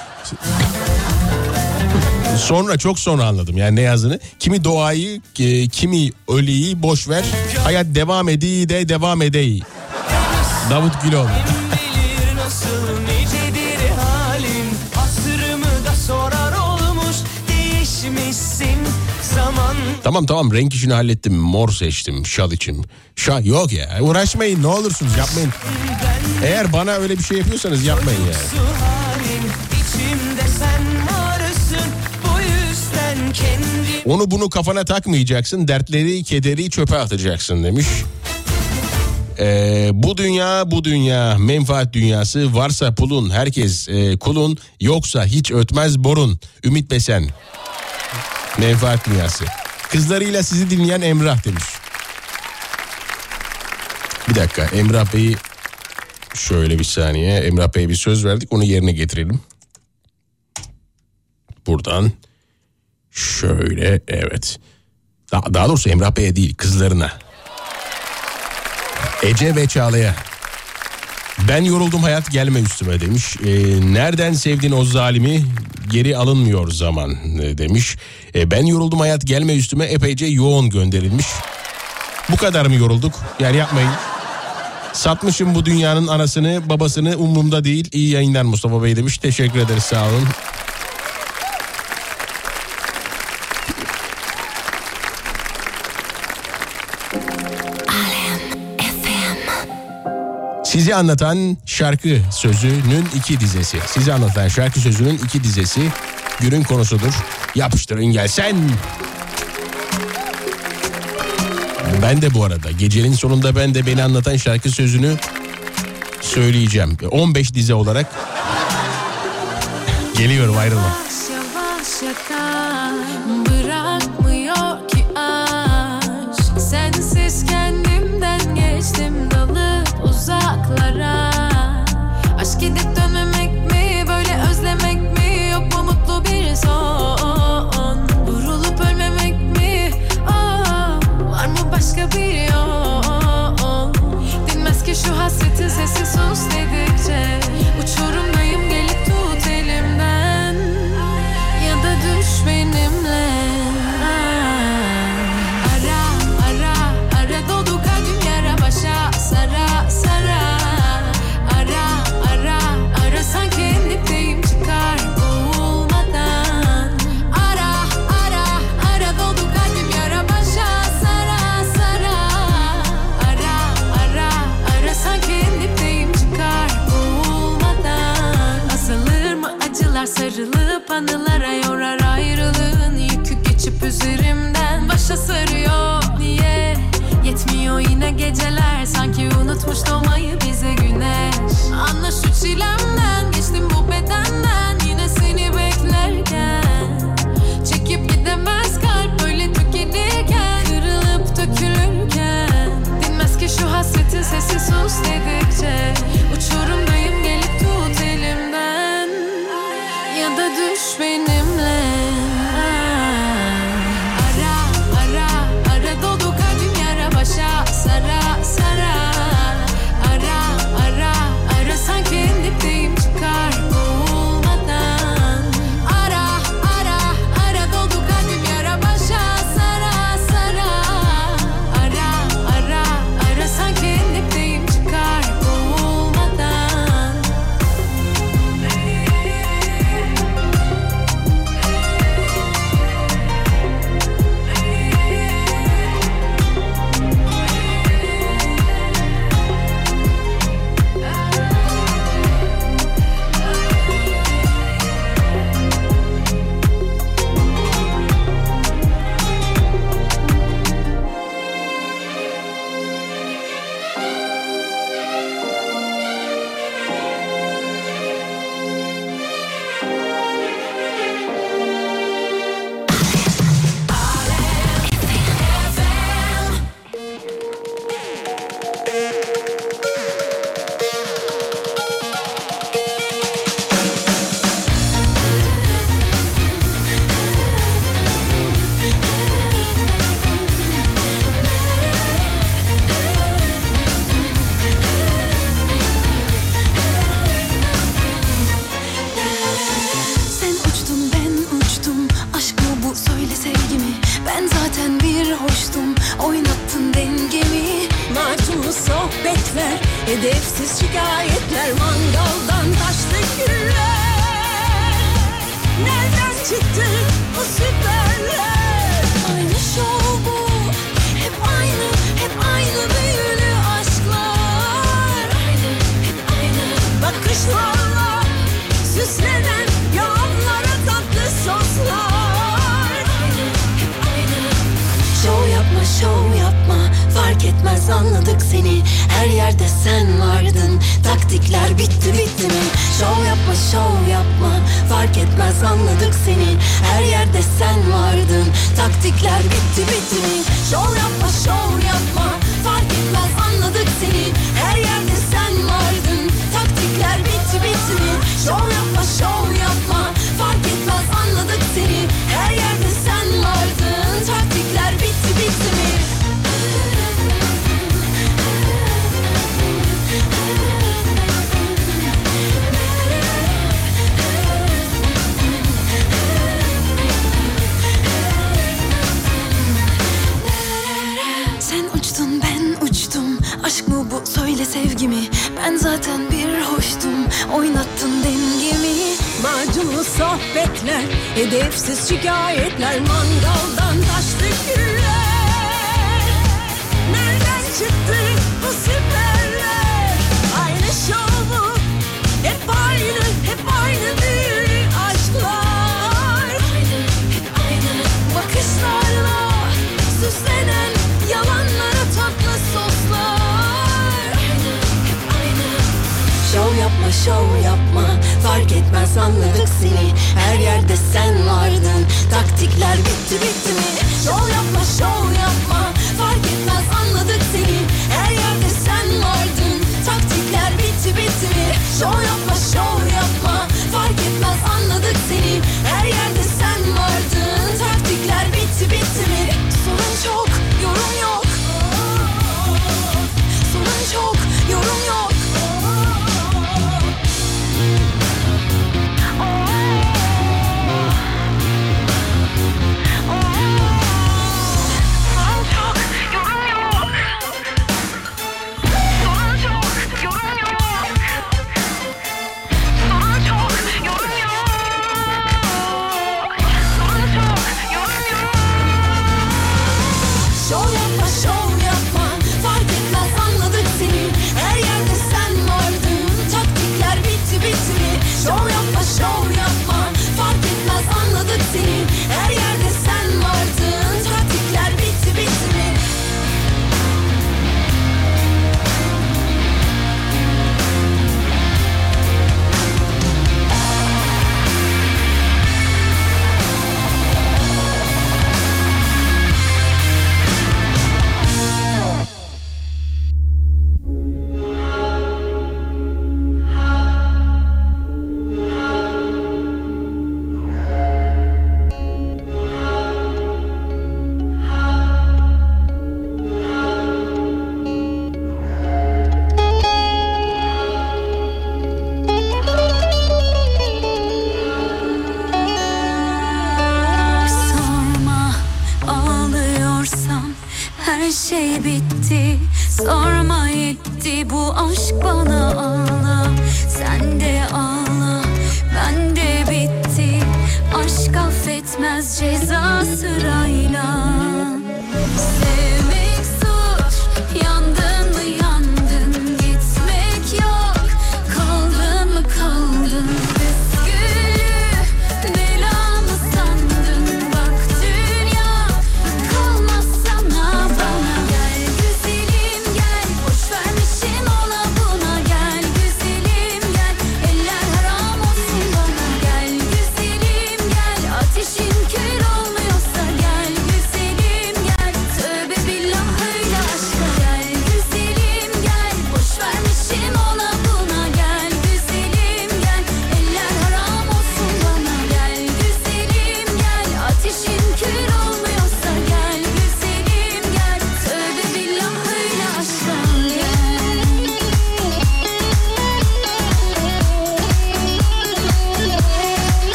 [SPEAKER 3] Sonra çok sonra anladım yani ne yazdığını. Kimi doğayı, e, kimi ölüyü boş ver. Hayat devam ediyi de devam edeyi. Davut Güloğlu.
[SPEAKER 7] nasıl zaman
[SPEAKER 3] Tamam tamam renk işini hallettim. Mor seçtim şal için. Şal yok ya uğraşmayın ne olursunuz yapmayın. Eğer bana öyle bir şey yapıyorsanız yapmayın yani. Onu bunu kafana takmayacaksın. Dertleri, kederi çöpe atacaksın demiş. Ee, bu dünya bu dünya menfaat dünyası varsa pulun herkes e, kulun yoksa hiç ötmez borun Ümit Besen menfaat dünyası kızlarıyla sizi dinleyen Emrah demiş bir dakika Emrah Bey'i şöyle bir saniye Emrah Bey'e bir söz verdik onu yerine getirelim buradan Şöyle evet. Daha, daha doğrusu Emrah Bey'e değil kızlarına. Ece ve Çağla'ya. Ben yoruldum hayat gelme üstüme demiş. Ee, nereden sevdin o zalimi geri alınmıyor zaman e, demiş. Ee, ben yoruldum hayat gelme üstüme epeyce yoğun gönderilmiş. Bu kadar mı yorulduk? Yani yapmayın. Satmışım bu dünyanın anasını babasını umurumda değil. İyi yayınlar Mustafa Bey demiş. Teşekkür ederiz sağ olun. Sizi anlatan şarkı sözünün iki dizesi. Sizi anlatan şarkı sözünün iki dizesi günün konusudur. Yapıştırın gelsen. Ben de bu arada gecenin sonunda ben de beni anlatan şarkı sözünü söyleyeceğim. 15 dize olarak geliyorum ayrılma.
[SPEAKER 8] sesi sus dedikçe Anılara yorar ayrılığın. Yükü geçip üzerimden Başa sarıyor. Niye? Yetmiyor yine geceler. Sanki unutmuş doğmayı bize güneş. Anla şu çilemden Geçtim bu bedenden. Yine seni beklerken. Çekip gidemez kalp Böyle tükenirken Kırılıp dökülürken. Dinmez ki şu hasretin sesi sus dedikçe.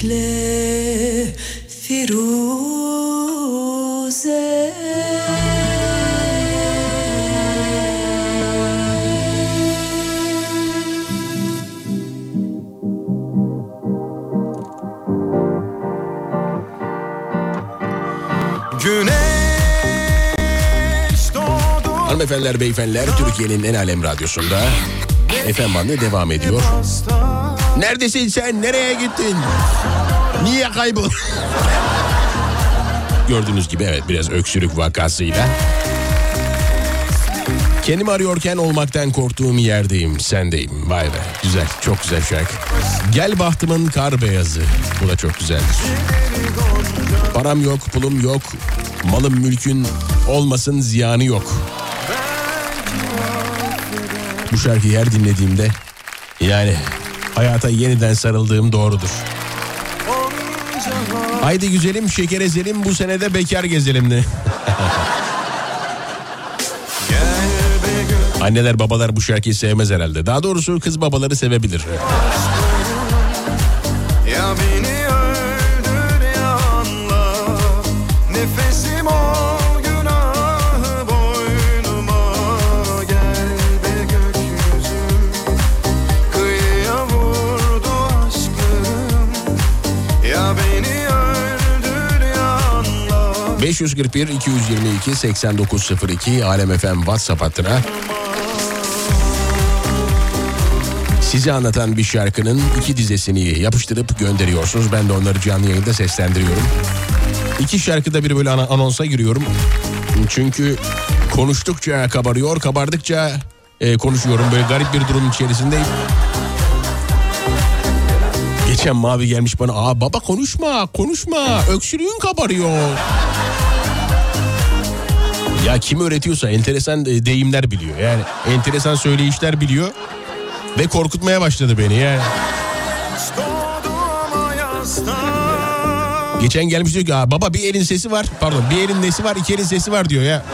[SPEAKER 9] Bekle Firuze.
[SPEAKER 10] Güneş doğdu.
[SPEAKER 3] Hanımefendiler, beyefendiler Türkiye'nin en alem radyosunda FM bandı devam ediyor. Neredesin sen? Nereye gittin? Niye kayboldun? *laughs* Gördüğünüz gibi evet biraz öksürük vakasıyla. Kendimi arıyorken olmaktan korktuğum yerdeyim, sendeyim. Vay be güzel, çok güzel şarkı. Gel bahtımın kar beyazı. Bu da çok güzeldir. Param yok, pulum yok. Malım mülkün olmasın ziyanı yok. Bu şarkıyı her dinlediğimde yani hayata yeniden sarıldığım doğrudur. Haydi güzelim şeker ezelim bu senede bekar gezelim de. Anneler babalar bu şarkıyı sevmez herhalde. Daha doğrusu kız babaları sevebilir. 0541 222 8902 Alem FM WhatsApp hattına sizi anlatan bir şarkının iki dizesini yapıştırıp gönderiyorsunuz. Ben de onları canlı yayında seslendiriyorum. İki şarkıda bir böyle anonsa giriyorum. Çünkü konuştukça kabarıyor, kabardıkça e, konuşuyorum. Böyle garip bir durum içerisindeyim. Geçen mavi gelmiş bana. Aa baba konuşma, konuşma. Öksürüğün kabarıyor. Ya kim öğretiyorsa enteresan e, deyimler biliyor. Yani enteresan söyleyişler biliyor. Ve korkutmaya başladı beni yani. Geçen gelmiş diyor ki baba bir elin sesi var. Pardon bir elin nesi var iki elin sesi var diyor ya.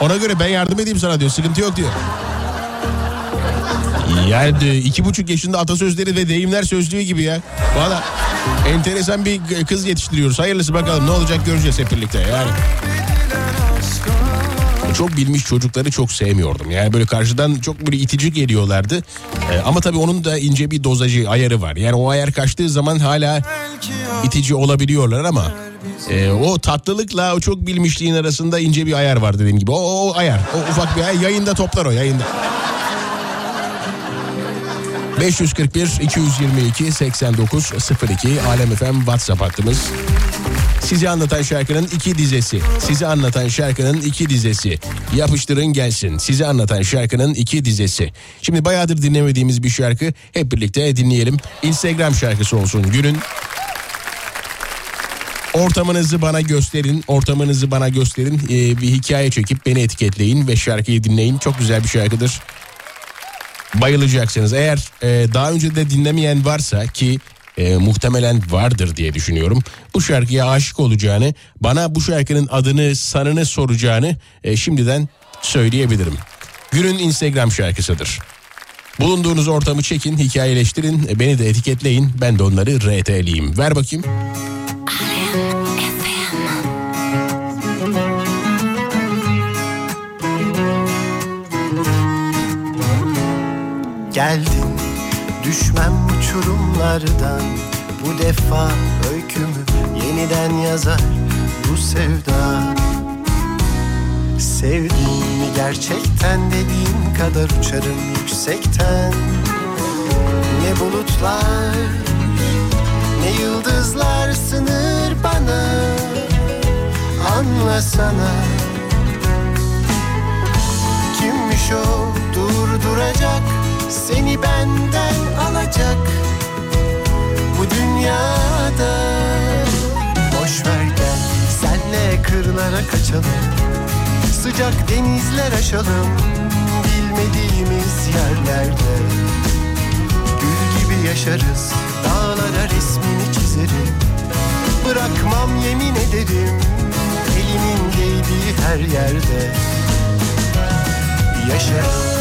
[SPEAKER 3] Ona göre ben yardım edeyim sana diyor. Sıkıntı yok diyor. Yani iki buçuk yaşında atasözleri ve deyimler sözlüğü gibi ya. Valla enteresan bir kız yetiştiriyoruz. Hayırlısı bakalım ne olacak göreceğiz hep birlikte yani. Çok bilmiş çocukları çok sevmiyordum. Yani böyle karşıdan çok böyle itici geliyorlardı. Ee, ama tabii onun da ince bir dozajı, ayarı var. Yani o ayar kaçtığı zaman hala itici olabiliyorlar ama e, o tatlılıkla o çok bilmişliğin arasında ince bir ayar var dediğim gibi. O, o ayar, o ufak bir ayar yayında toplar o yayında. 541 222 89 02 Alem FM WhatsApp hattımız. Sizi anlatan şarkının iki dizesi. Sizi anlatan şarkının iki dizesi. Yapıştırın gelsin. Sizi anlatan şarkının iki dizesi. Şimdi bayağıdır dinlemediğimiz bir şarkı. Hep birlikte dinleyelim. Instagram şarkısı olsun günün. Ortamınızı bana gösterin. Ortamınızı bana gösterin. Ee, bir hikaye çekip beni etiketleyin ve şarkıyı dinleyin. Çok güzel bir şarkıdır bayılacaksınız. Eğer e, daha önce de dinlemeyen varsa ki e, muhtemelen vardır diye düşünüyorum. Bu şarkıya aşık olacağını, bana bu şarkının adını, sanını soracağını e, şimdiden söyleyebilirim. Günün Instagram şarkısıdır. Bulunduğunuz ortamı çekin, hikayeleştirin, beni de etiketleyin. Ben de onları RT'leyeyim. Ver bakayım.
[SPEAKER 11] Düşmem uçurumlardan. Bu defa öykümü yeniden yazar bu sevda. Sevdin mi gerçekten dediğin kadar uçarım yüksekten. Ne bulutlar ne yıldızlar sınır bana. Anlasana Kimmiş o durduracak Seni benden alacak Bu dünyada. Boş ver gel Senle kırlara kaçalım Sıcak denizler aşalım Bilmediğimiz yerlerde. Gül gibi yaşarız Dağlara resmini çizerim Bırakmam yemin ederim Elimin değdiği her yerde. Yaşarım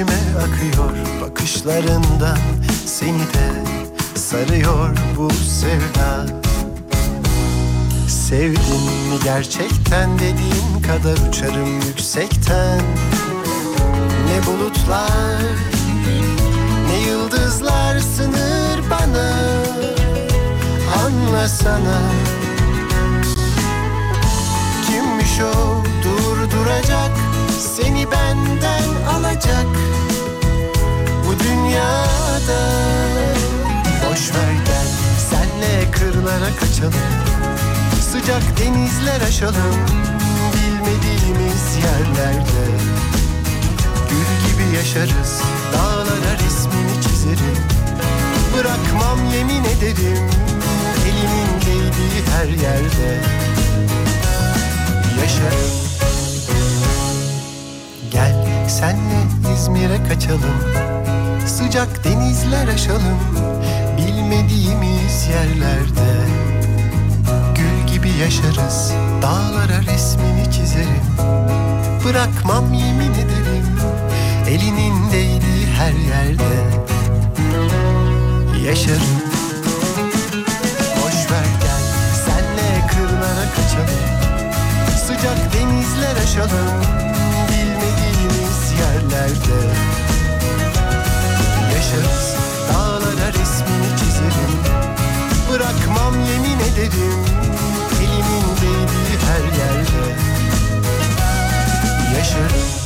[SPEAKER 11] içime akıyor. Bakışlarından seni de sarıyor bu sevda. Sevdin mi gerçekten dediğin kadar uçarım yüksekten. Ne bulutlar ne yıldızlar sınır bana. Anlasana Kimmiş o? Durduracak Seni benden alacak Bu dünyada. Boş ver gel Senle kırlara kaçalım Sıcak denizler aşalım Bilmediğimiz yerlerde. Gül gibi yaşarız Dağlara resmini çizerim Bırakmam yemin ederim Elimin değdiği her yerde. Yaşarım senle İzmir'e kaçalım. Sıcak denizler aşalım. Bilmediğimiz yerlerde Gül gibi yaşarız. Dağlara resmini çizerim. Bırakmam yemin ederim. Elinin değdiği her yerde Yaşarım. Boş ver gel Senle kırlara kaçalım. Sıcak denizler aşalım yerlerde. Yaşarız Dağlara resmini çizerim Bırakmam yemin ederim Elimin değdiği her yerde. Yaşarım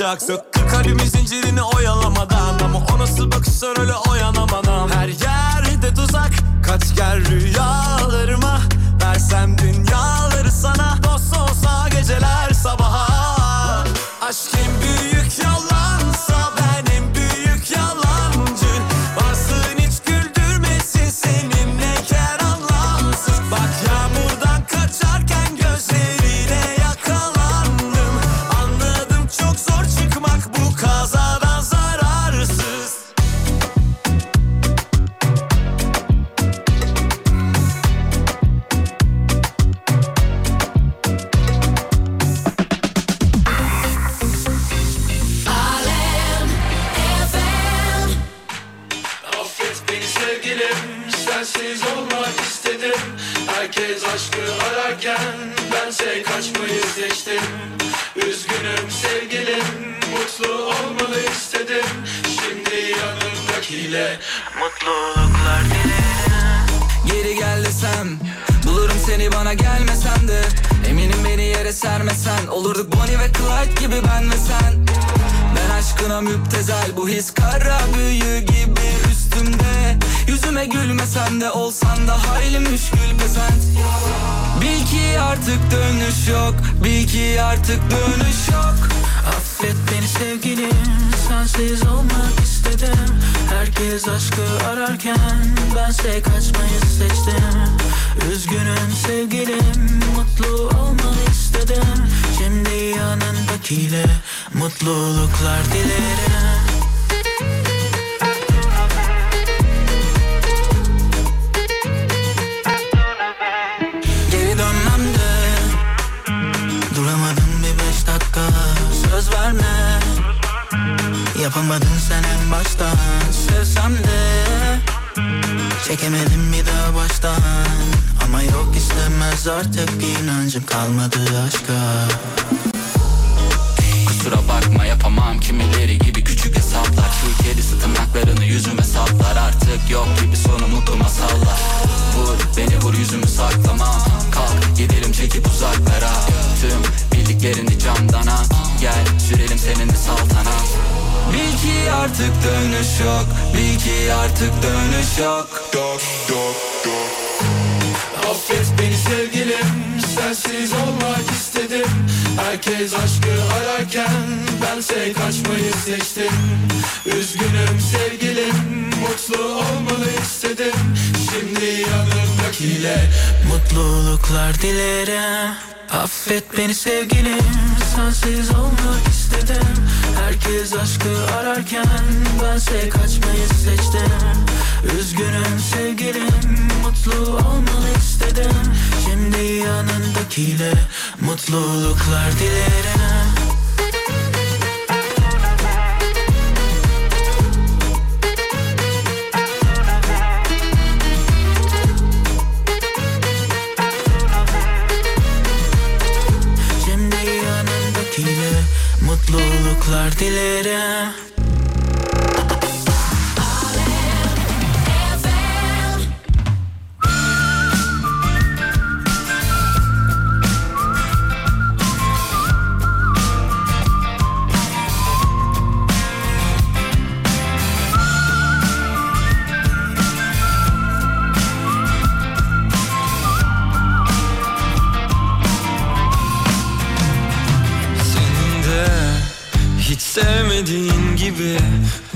[SPEAKER 12] olay olacak
[SPEAKER 13] Sermesen Olurduk Bonnie ve Clyde gibi ben ve sen. Ben aşkına müptezel Bu his kara büyü gibi üstümde. Yüzüme gülmesen de olsan da hayli müşkül pesent Bil ki artık dönüş yok Bil ki artık dönüş yok. Affet beni sevgilim Sensiz olmak istedim. Herkes aşkı ararken Bense kaçmayı seçtim Üzgünüm sevgilim Mutlu olmanı istedim. Şimdi yanındakiyle Mutluluklar dilerim. Geri dönmem Duramadım bir beş dakika. Söz verme Yapamadın sen en baştan. Sevsem de Çekemedim bir daha baştan. Ama yok istemez artık inancım kalmadı aşka. Kusura bakma yapamam kimileri gibi küçük hesaplar. Şu kedisi tırnaklarını yüzüme saplar. Artık yok gibi sonu mutlu masallar. Vur beni vur yüzümü saklamam Kalk gidelim çekip uzaklara. Tüm bildiklerini camdan at Gel sürelim seninle Bil ki artık dönüş yok. Bil ki artık dönüş yok.
[SPEAKER 10] Yok yok yok Affet beni sevgilim Sensiz olmak istedim. Herkes aşkı ararken Bense kaçmayı seçtim. Üzgünüm sevgilim Mutlu olmanı istedim. Şimdi yanımdakiyle
[SPEAKER 13] Mutluluklar dilerim. Affet beni sevgilim Sensiz olmak istedim. Herkes aşkı ararken Bense kaçmayı seçtim Üzgünüm sevgilim Mutlu olmanı istedim. Şimdi yanındakiyle Mutluluklar dilerim. Mutluluklar dilerim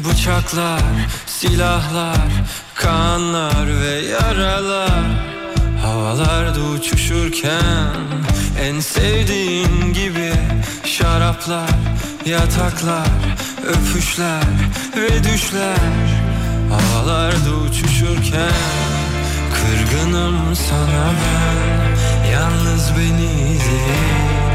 [SPEAKER 6] Bıçaklar, silahlar, kanlar ve yaralar. Havalarda uçuşurken en sevdiğin gibi Şaraplar, yataklar, öpüşler ve düşler. Havalarda uçuşurken kırgınım sana ben Yalnız beni
[SPEAKER 3] izleyin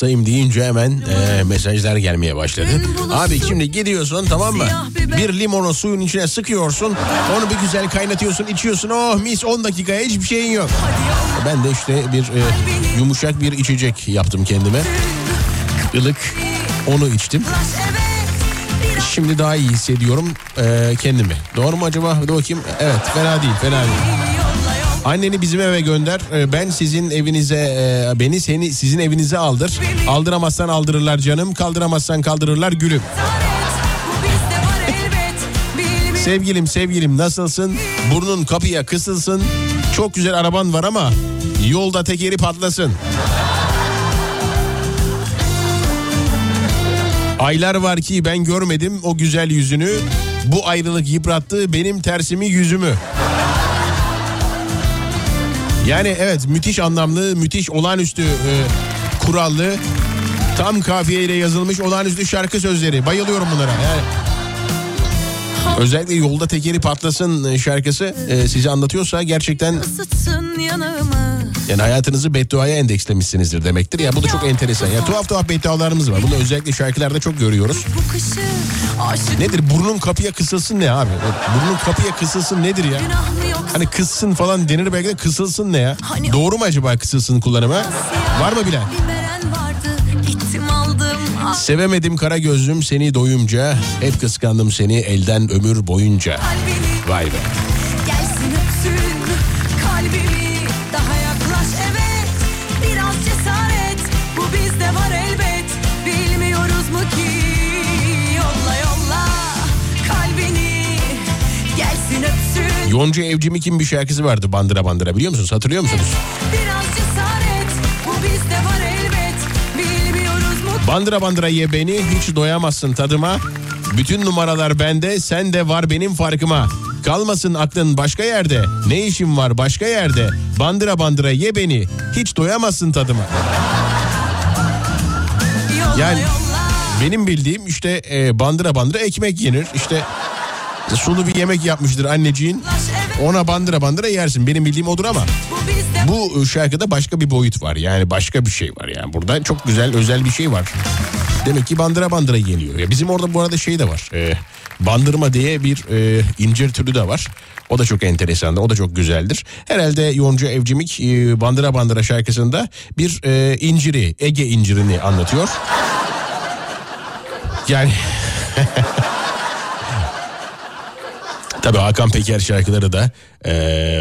[SPEAKER 3] hastayım deyince hemen e, mesajlar gelmeye başladı. Abi şimdi gidiyorsun tamam mı? Bir limonu suyun içine sıkıyorsun. Onu bir güzel kaynatıyorsun içiyorsun. Oh mis 10 dakikaya hiçbir şeyin yok. Ben de işte bir e, yumuşak bir içecek yaptım kendime. Ilık onu içtim. Şimdi daha iyi hissediyorum e, kendimi. Doğru mu acaba? Hadi bakayım. Evet fena değil fena değil. Anneni bizim eve gönder. Ee, Ben sizin evinize e, beni seni sizin evinize aldır. Aldıramazsan aldırırlar canım. Kaldıramazsan kaldırırlar gülüm. Sevgilim sevgilim nasılsın? Burnun kapıya kısılsın. Çok güzel araban var ama yolda tekeri patlasın. Aylar var ki ben görmedim o güzel yüzünü. Bu ayrılık yıprattı benim tersimi yüzümü. Yani evet müthiş anlamlı, müthiş olağanüstü e, kurallı, tam kafiyeyle yazılmış olağanüstü şarkı sözleri. Bayılıyorum bunlara. Yani özellikle yolda tekeri patlasın şarkısı e, size anlatıyorsa gerçekten yani hayatınızı bedduaya endekslemişsinizdir demektir. Ya bu da çok enteresan. Ya tuhaf tuhaf beddualarımız var. Bunu özellikle şarkılarda çok görüyoruz. Nedir? Burnun kapıya kısılsın ne abi? Burnun kapıya kısılsın nedir ya? Hani kıssın falan denir belki de kısılsın ne ya? Doğru mu acaba kısılsın kullanımı? Var mı bilen?
[SPEAKER 5] Ah,
[SPEAKER 3] Sevemedim kara gözlüm seni doyumca. Hep kıskandım seni elden ömür boyunca. Vay be. Yonca Evcimik'in bir şarkısı vardı Bandıra Bandıra biliyor musunuz? Hatırlıyor musunuz?
[SPEAKER 5] cesaret
[SPEAKER 3] Bandıra bandıra ye beni hiç doyamazsın tadıma. Bütün numaralar bende sen de var benim farkıma. Kalmasın aklın başka yerde. Ne işin var başka yerde. Bandıra bandıra ye beni hiç doyamazsın tadıma. Yani benim bildiğim işte e, bandıra bandıra ekmek yenir. İşte sulu bir yemek yapmıştır anneciğin. Ona bandıra bandıra yersin. Benim bildiğim odur ama bu şarkıda başka bir boyut var. Yani başka bir şey var yani. Burada çok güzel özel bir şey var. Demek ki bandıra bandıra yeniyor. Ya bizim orada bu arada şey de var. E, bandırma diye bir e, incir türü de var. O da çok enteresan. O da çok güzeldir. Herhalde Yonca Evcimik e, Bandıra Bandıra şarkısında bir e, inciri, Ege incirini anlatıyor. Yani *laughs* Tabii Hakan Peker şarkıları da e,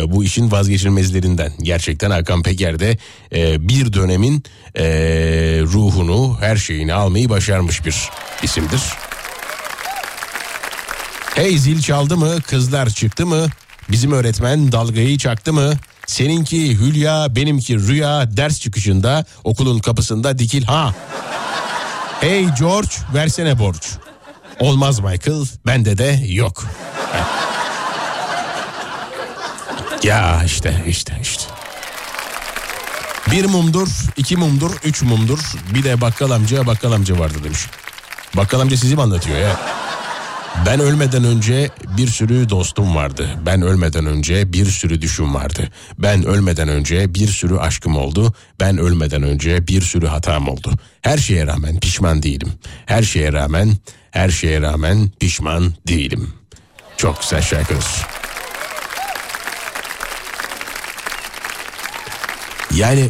[SPEAKER 3] bu işin vazgeçilmezlerinden. Gerçekten Hakan Peker de e, bir dönemin e, ruhunu, her şeyini almayı başarmış bir isimdir. Hey zil çaldı mı, kızlar çıktı mı? Bizim öğretmen dalgayı çaktı mı? Seninki Hülya, benimki Rüya ders çıkışında okulun kapısında dikil ha. Hey George versene borç. Olmaz Michael bende de yok. Ya işte işte işte. Bir mumdur, iki mumdur, üç mumdur. Bir de bakkal amca bakkal amca vardı demiş. Bakkal amca sizi mi anlatıyor ya? Ben ölmeden önce bir sürü dostum vardı. Ben ölmeden önce bir sürü düşüm vardı. Ben ölmeden önce bir sürü aşkım oldu. Ben ölmeden önce bir sürü hatam oldu. Her şeye rağmen pişman değilim. Her şeye rağmen, her şeye rağmen pişman değilim. Çok güzel şarkınız. Yani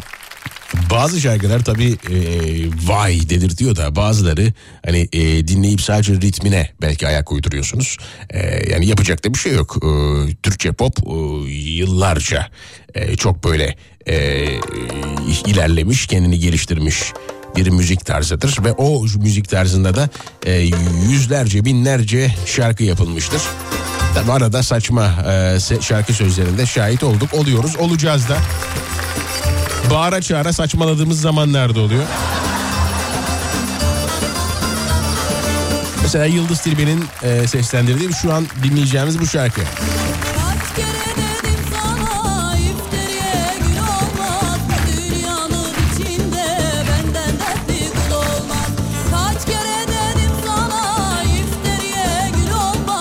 [SPEAKER 3] bazı şarkılar tabii e, vay dedirtiyor da bazıları hani e, dinleyip sadece ritmine belki ayak uyduruyorsunuz. E, yani yapacak da bir şey yok. E, Türkçe pop e, yıllarca e, çok böyle e, ilerlemiş, kendini geliştirmiş bir müzik tarzıdır ve o müzik tarzında da e, yüzlerce binlerce şarkı yapılmıştır. Tabi arada saçma e, şarkı sözlerinde şahit olduk, oluyoruz, olacağız da. Bağıra çağıra saçmaladığımız zamanlarda oluyor. Mesela Yıldız Tilbe'nin e, seslendirdiği şu an dinleyeceğimiz bu şarkı.
[SPEAKER 9] Sana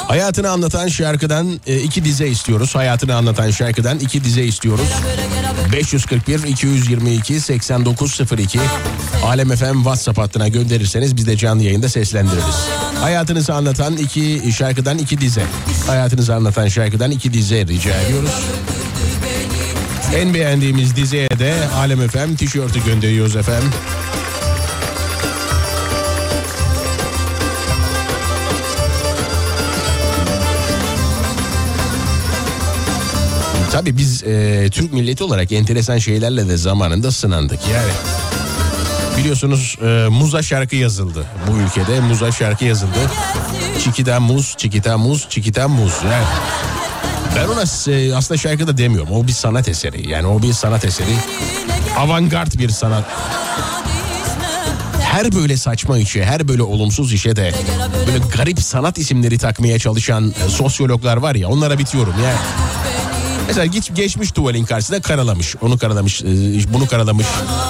[SPEAKER 3] Hayatını anlatan şarkıdan e, iki dize istiyoruz. Hayatını anlatan şarkıdan iki dize istiyoruz. 541 222 8902 Alem FM WhatsApp hattına gönderirseniz biz de canlı yayında seslendiririz. Hayatınızı anlatan iki şarkıdan iki dize. Hayatınızı anlatan şarkıdan iki dize rica ediyoruz. En beğendiğimiz dizeye de Alem FM tişörtü gönderiyoruz efendim. Tabii biz e, Türk milleti olarak enteresan şeylerle de zamanında sınandık yani. Biliyorsunuz e, muza şarkı yazıldı. Bu ülkede muza şarkı yazıldı. Çikita muz, çikita muz, çikita muz. Yani ben ona e, aslında şarkı da demiyorum. O bir sanat eseri. Yani o bir sanat eseri. Avantgard bir sanat. Her böyle saçma işe, her böyle olumsuz işe de böyle garip sanat isimleri takmaya çalışan e, sosyologlar var ya onlara bitiyorum yani. Mesela geç, geçmiş tuvalin karşısında karalamış. Onu karalamış, e, bunu karalamış.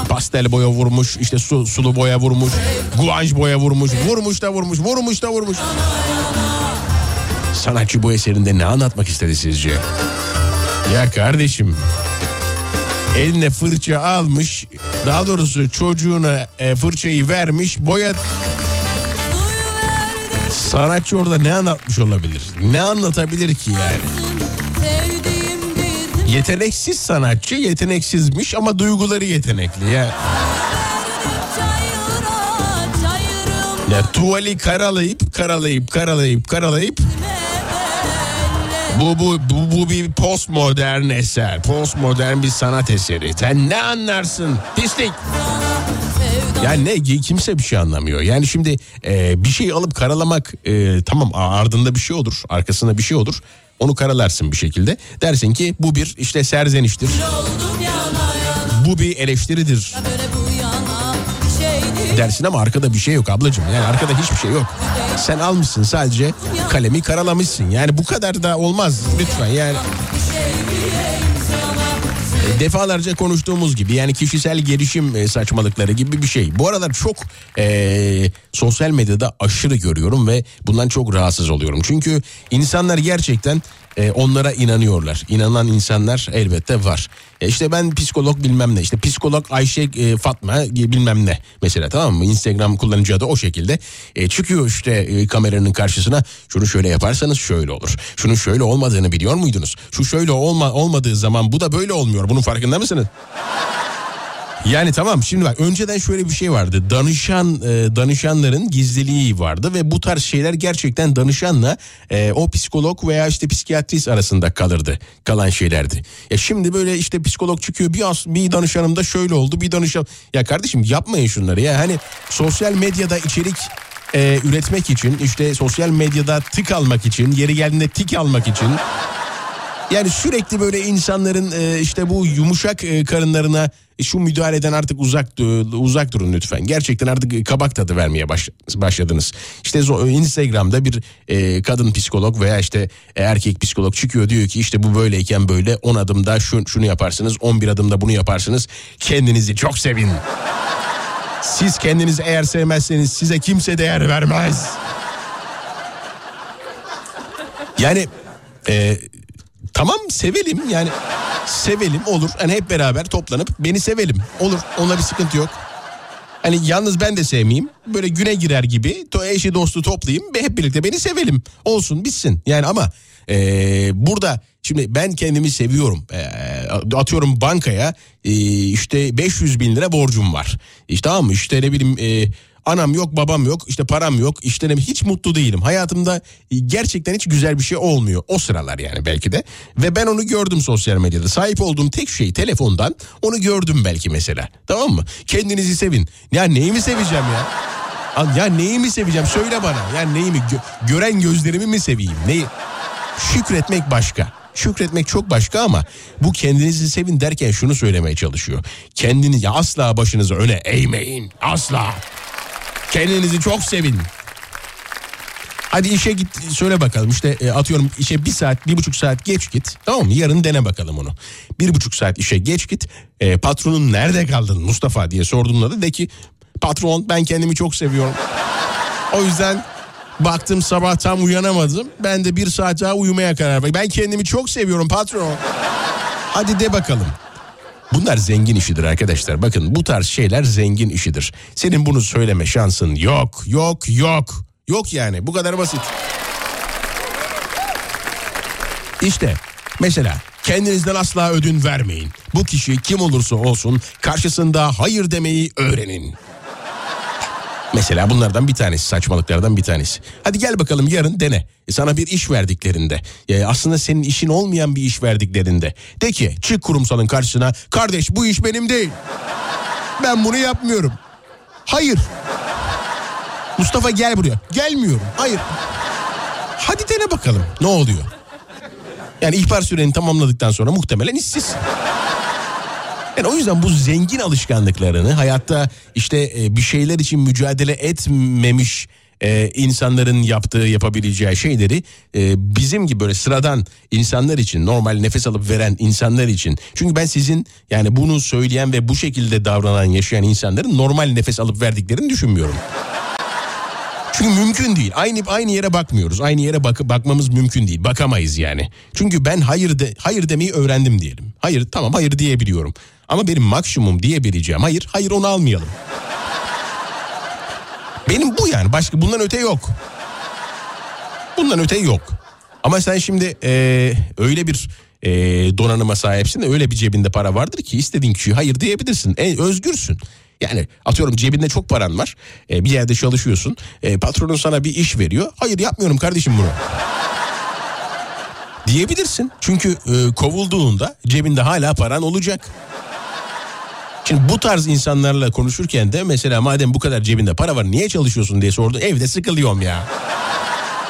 [SPEAKER 3] Pastel boya vurmuş, işte su, sulu boya vurmuş. Guanj boya vurmuş. Vurmuş da vurmuş, vurmuş da vurmuş. Sanatçı bu eserinde ne anlatmak istedi sizce? Ya kardeşim eline fırça almış daha doğrusu çocuğuna e, fırçayı vermiş boya sanatçı orada ne anlatmış olabilir ne anlatabilir ki yani yeteneksiz sanatçı yeteneksizmiş ama duyguları yetenekli ya ya tuvali karalayıp karalayıp karalayıp karalayıp bu, bu, bu, bu bir postmodern eser. Postmodern bir sanat eseri. Sen ne anlarsın? Pislik. Yani ne kimse bir şey anlamıyor. Yani şimdi e, bir şey alıp karalamak e, tamam ardında bir şey olur. Arkasında bir şey olur. Onu karalarsın bir şekilde. Dersin ki bu bir işte serzeniştir. Bu bir eleştiridir. Dersin ama arkada bir şey yok ablacığım. Yani arkada hiçbir şey yok. Sen almışsın sadece kalemi karalamışsın. Yani bu kadar da olmaz lütfen yani. Defalarca konuştuğumuz gibi yani kişisel gelişim e, saçmalıkları gibi bir şey. Bu aralar çok e, sosyal medyada aşırı görüyorum ve bundan çok rahatsız oluyorum. Çünkü insanlar gerçekten e, onlara inanıyorlar. İnanan insanlar elbette var. E işte ben psikolog bilmem ne işte psikolog Ayşe e, Fatma e, bilmem ne mesela tamam mı Instagram kullanıcı adı o şekilde e, çıkıyor işte e, kameranın karşısına şunu şöyle yaparsanız şöyle olur. Şunun şöyle olmadığını biliyor muydunuz? Şu şöyle olma olmadığı zaman bu da böyle olmuyor. Bunun farkında mısınız? Yani tamam şimdi bak önceden şöyle bir şey vardı. Danışan e, danışanların gizliliği vardı ve bu tarz şeyler gerçekten danışanla e, o psikolog veya işte psikiyatrist arasında kalırdı. Kalan şeylerdi. Ya şimdi böyle işte psikolog çıkıyor bir as, bir danışanım da şöyle oldu bir danışan. Ya kardeşim yapmayın şunları ya hani sosyal medyada içerik e, üretmek için işte sosyal medyada tık almak için yeri geldiğinde tik almak için Yani sürekli böyle insanların e, işte bu yumuşak e, karınlarına şu müdahaleden artık uzak uzak durun lütfen. Gerçekten artık kabak tadı vermeye baş- başladınız. İşte Instagram'da bir e, kadın psikolog veya işte e, erkek psikolog çıkıyor diyor ki işte bu böyleyken böyle 10 adımda şu, şunu yaparsınız 11 adımda bunu yaparsınız. Kendinizi çok sevin. Siz kendinizi eğer sevmezseniz size kimse değer vermez. Yani e, tamam sevelim yani sevelim olur. Hani hep beraber toplanıp beni sevelim. Olur ona bir sıkıntı yok. Hani yalnız ben de sevmeyeyim. Böyle güne girer gibi to eşi dostu toplayayım ve hep birlikte beni sevelim. Olsun bitsin. Yani ama e, burada şimdi ben kendimi seviyorum. E, atıyorum bankaya e, işte 500 bin lira borcum var. İşte tamam mı işte ne bileyim e, anam yok babam yok işte param yok işte hiç mutlu değilim. Hayatımda gerçekten hiç güzel bir şey olmuyor o sıralar yani belki de. Ve ben onu gördüm sosyal medyada. Sahip olduğum tek şey telefondan onu gördüm belki mesela. Tamam mı? Kendinizi sevin. Ya neyimi seveceğim ya? Ya neyimi seveceğim söyle bana. Ya neyimi gö- gören gözlerimi mi seveyim? Neyi? Şükretmek başka. Şükretmek çok başka ama bu kendinizi sevin derken şunu söylemeye çalışıyor. Kendini asla başınızı öne eğmeyin. Asla. Kendinizi çok sevin. Hadi işe git söyle bakalım işte e, atıyorum işe bir saat bir buçuk saat geç git tamam mı yarın dene bakalım onu. Bir buçuk saat işe geç git E, patronun nerede kaldın Mustafa diye sorduğunda da de ki patron ben kendimi çok seviyorum. *laughs* O yüzden baktım sabah tam uyanamadım ben de bir saat daha uyumaya karar verdim. Ben kendimi çok seviyorum patron. Hadi de bakalım. Bunlar zengin işidir arkadaşlar. Bakın bu tarz şeyler zengin işidir. Senin bunu söyleme şansın yok, yok, yok. Yok yani bu kadar basit. İşte mesela kendinizden asla ödün vermeyin. Bu kişi kim olursa olsun karşısında hayır demeyi öğrenin. Mesela bunlardan bir tanesi saçmalıklardan bir tanesi. Hadi gel bakalım yarın dene. E, Sana bir iş verdiklerinde e, aslında senin işin olmayan bir iş verdiklerinde de ki çık kurumsalın karşısına kardeş bu iş benim değil. Ben bunu yapmıyorum. Hayır. Mustafa gel buraya. Gelmiyorum. Hayır. Hadi dene bakalım ne oluyor. Yani ihbar süreni tamamladıktan sonra muhtemelen işsiz. Yani o yüzden bu zengin alışkanlıklarını hayatta işte e, bir şeyler için mücadele etmemiş e, insanların yaptığı yapabileceği şeyleri e, bizim gibi böyle sıradan insanlar için normal nefes alıp veren insanlar için çünkü ben sizin yani bunu söyleyen ve bu şekilde davranan yaşayan insanların normal nefes alıp verdiklerini düşünmüyorum. Çünkü mümkün değil. Aynı aynı yere bakmıyoruz. Aynı yere bak bakmamız mümkün değil. Bakamayız yani. Çünkü ben hayır de hayır demeyi öğrendim diyelim. Hayır tamam hayır diyebiliyorum. Ama benim maksimum diyebileceğim hayır hayır onu almayalım. Benim bu yani başka bundan öte yok. Bundan öte yok. Ama sen şimdi eee, öyle bir eee, donanıma sahipsin de öyle bir cebinde para vardır ki istediğin kişiye hayır diyebilirsin. E, özgürsün. Yani atıyorum cebinde çok paran var. E, bir yerde çalışıyorsun. E, patronun sana bir iş veriyor. Hayır yapmıyorum kardeşim bunu. Diyebilirsin. Çünkü e, kovulduğunda cebinde hala paran olacak. Şimdi bu tarz insanlarla konuşurken de mesela madem bu kadar cebinde para var niye çalışıyorsun diye sordu. Evde sıkılıyorum ya.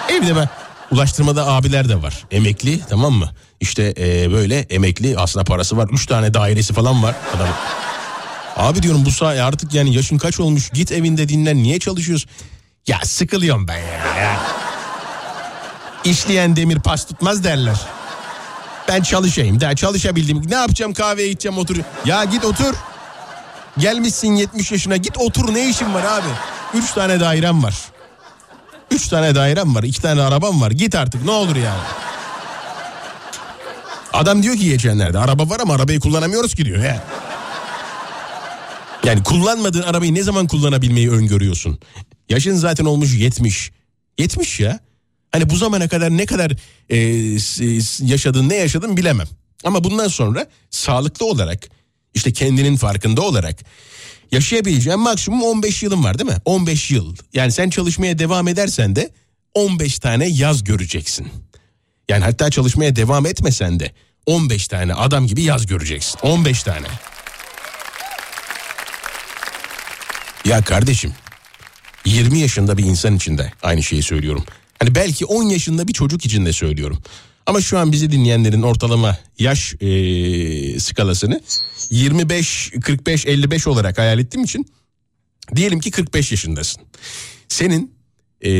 [SPEAKER 3] Evde ben ulaştırmada abiler de var. Emekli tamam mı? İşte e, böyle emekli aslında parası var. Üç tane dairesi falan var adam. Abi diyorum bu saat artık yani yaşın kaç olmuş git evinde dinlen niye çalışıyorsun? Ya sıkılıyorum ben ya. ya. İşleyen demir pas tutmaz derler. Ben çalışayım. Der, çalışabildim. Ne yapacağım kahveye gideceğim otur. Ya git otur. Gelmişsin 70 yaşına git otur ne işin var abi? Üç tane dairem var. Üç tane dairem var. iki tane arabam var. Git artık ne olur yani. Adam diyor ki geçenlerde araba var ama arabayı kullanamıyoruz ki diyor. He. Yani kullanmadığın arabayı ne zaman kullanabilmeyi öngörüyorsun? Yaşın zaten olmuş 70. 70 ya. Hani bu zamana kadar ne kadar e, yaşadın ne yaşadın bilemem. Ama bundan sonra sağlıklı olarak işte kendinin farkında olarak yaşayabileceğin maksimum 15 yılın var değil mi? 15 yıl. Yani sen çalışmaya devam edersen de 15 tane yaz göreceksin. Yani hatta çalışmaya devam etmesen de 15 tane adam gibi yaz göreceksin. 15 tane. Ya kardeşim 20 yaşında bir insan için de aynı şeyi söylüyorum. Hani belki 10 yaşında bir çocuk için de söylüyorum. Ama şu an bizi dinleyenlerin ortalama yaş e, skalasını 25, 45, 55 olarak hayal ettiğim için diyelim ki 45 yaşındasın. Senin e,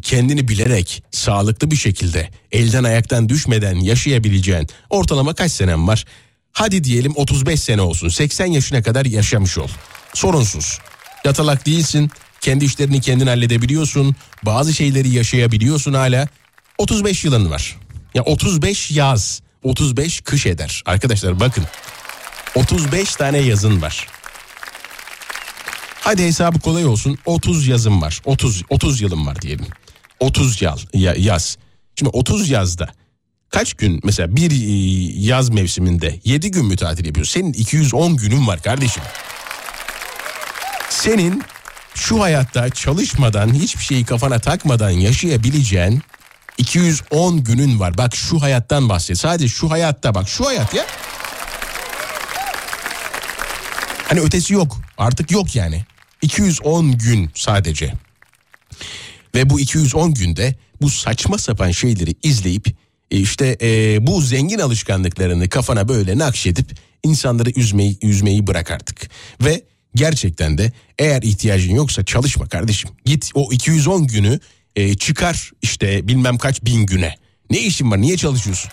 [SPEAKER 3] kendini bilerek sağlıklı bir şekilde elden ayaktan düşmeden yaşayabileceğin ortalama kaç senem var? Hadi diyelim 35 sene olsun 80 yaşına kadar yaşamış ol. Sorunsuz. Yatalak değilsin. Kendi işlerini kendin halledebiliyorsun. Bazı şeyleri yaşayabiliyorsun hala. 35 yılın var. Ya 35 yaz, 35 kış eder. Arkadaşlar bakın. 35 tane yazın var. Hadi hesabı kolay olsun. 30 yazım var. 30 30 yılım var diyelim. 30 yaz, ya- yaz. Şimdi 30 yazda kaç gün mesela bir e, yaz mevsiminde 7 gün mü tatil yapıyorsun? Senin 210 günün var kardeşim. Senin şu hayatta çalışmadan hiçbir şeyi kafana takmadan yaşayabileceğin 210 günün var. Bak şu hayattan bahset. Sadece şu hayatta bak şu hayat ya. Hani ötesi yok. Artık yok yani. 210 gün sadece. Ve bu 210 günde bu saçma sapan şeyleri izleyip e, işte e, bu zengin alışkanlıklarını kafana böyle nakşedip insanları üzmeyi üzmeyi bırak artık. Ve gerçekten de eğer ihtiyacın yoksa çalışma kardeşim. Git o 210 günü e, çıkar işte bilmem kaç bin güne. Ne işin var? Niye çalışıyorsun?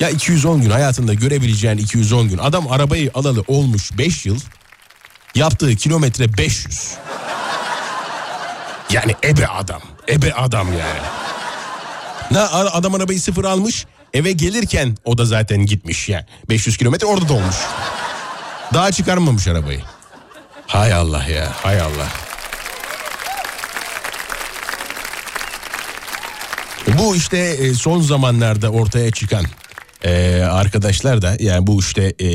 [SPEAKER 3] Ya 210 gün hayatında görebileceğin 210 gün. Adam arabayı alalı olmuş 5 yıl. Yaptığı kilometre 500. Yani ebe adam. Ebe adam yani. Ne adam arabayı sıfır almış. Eve gelirken o da zaten gitmiş yani. 500 kilometre orada da olmuş. Daha çıkarmamış arabayı. Hay Allah ya hay Allah. Bu işte e, son zamanlarda ortaya çıkan e, arkadaşlar da yani bu işte e,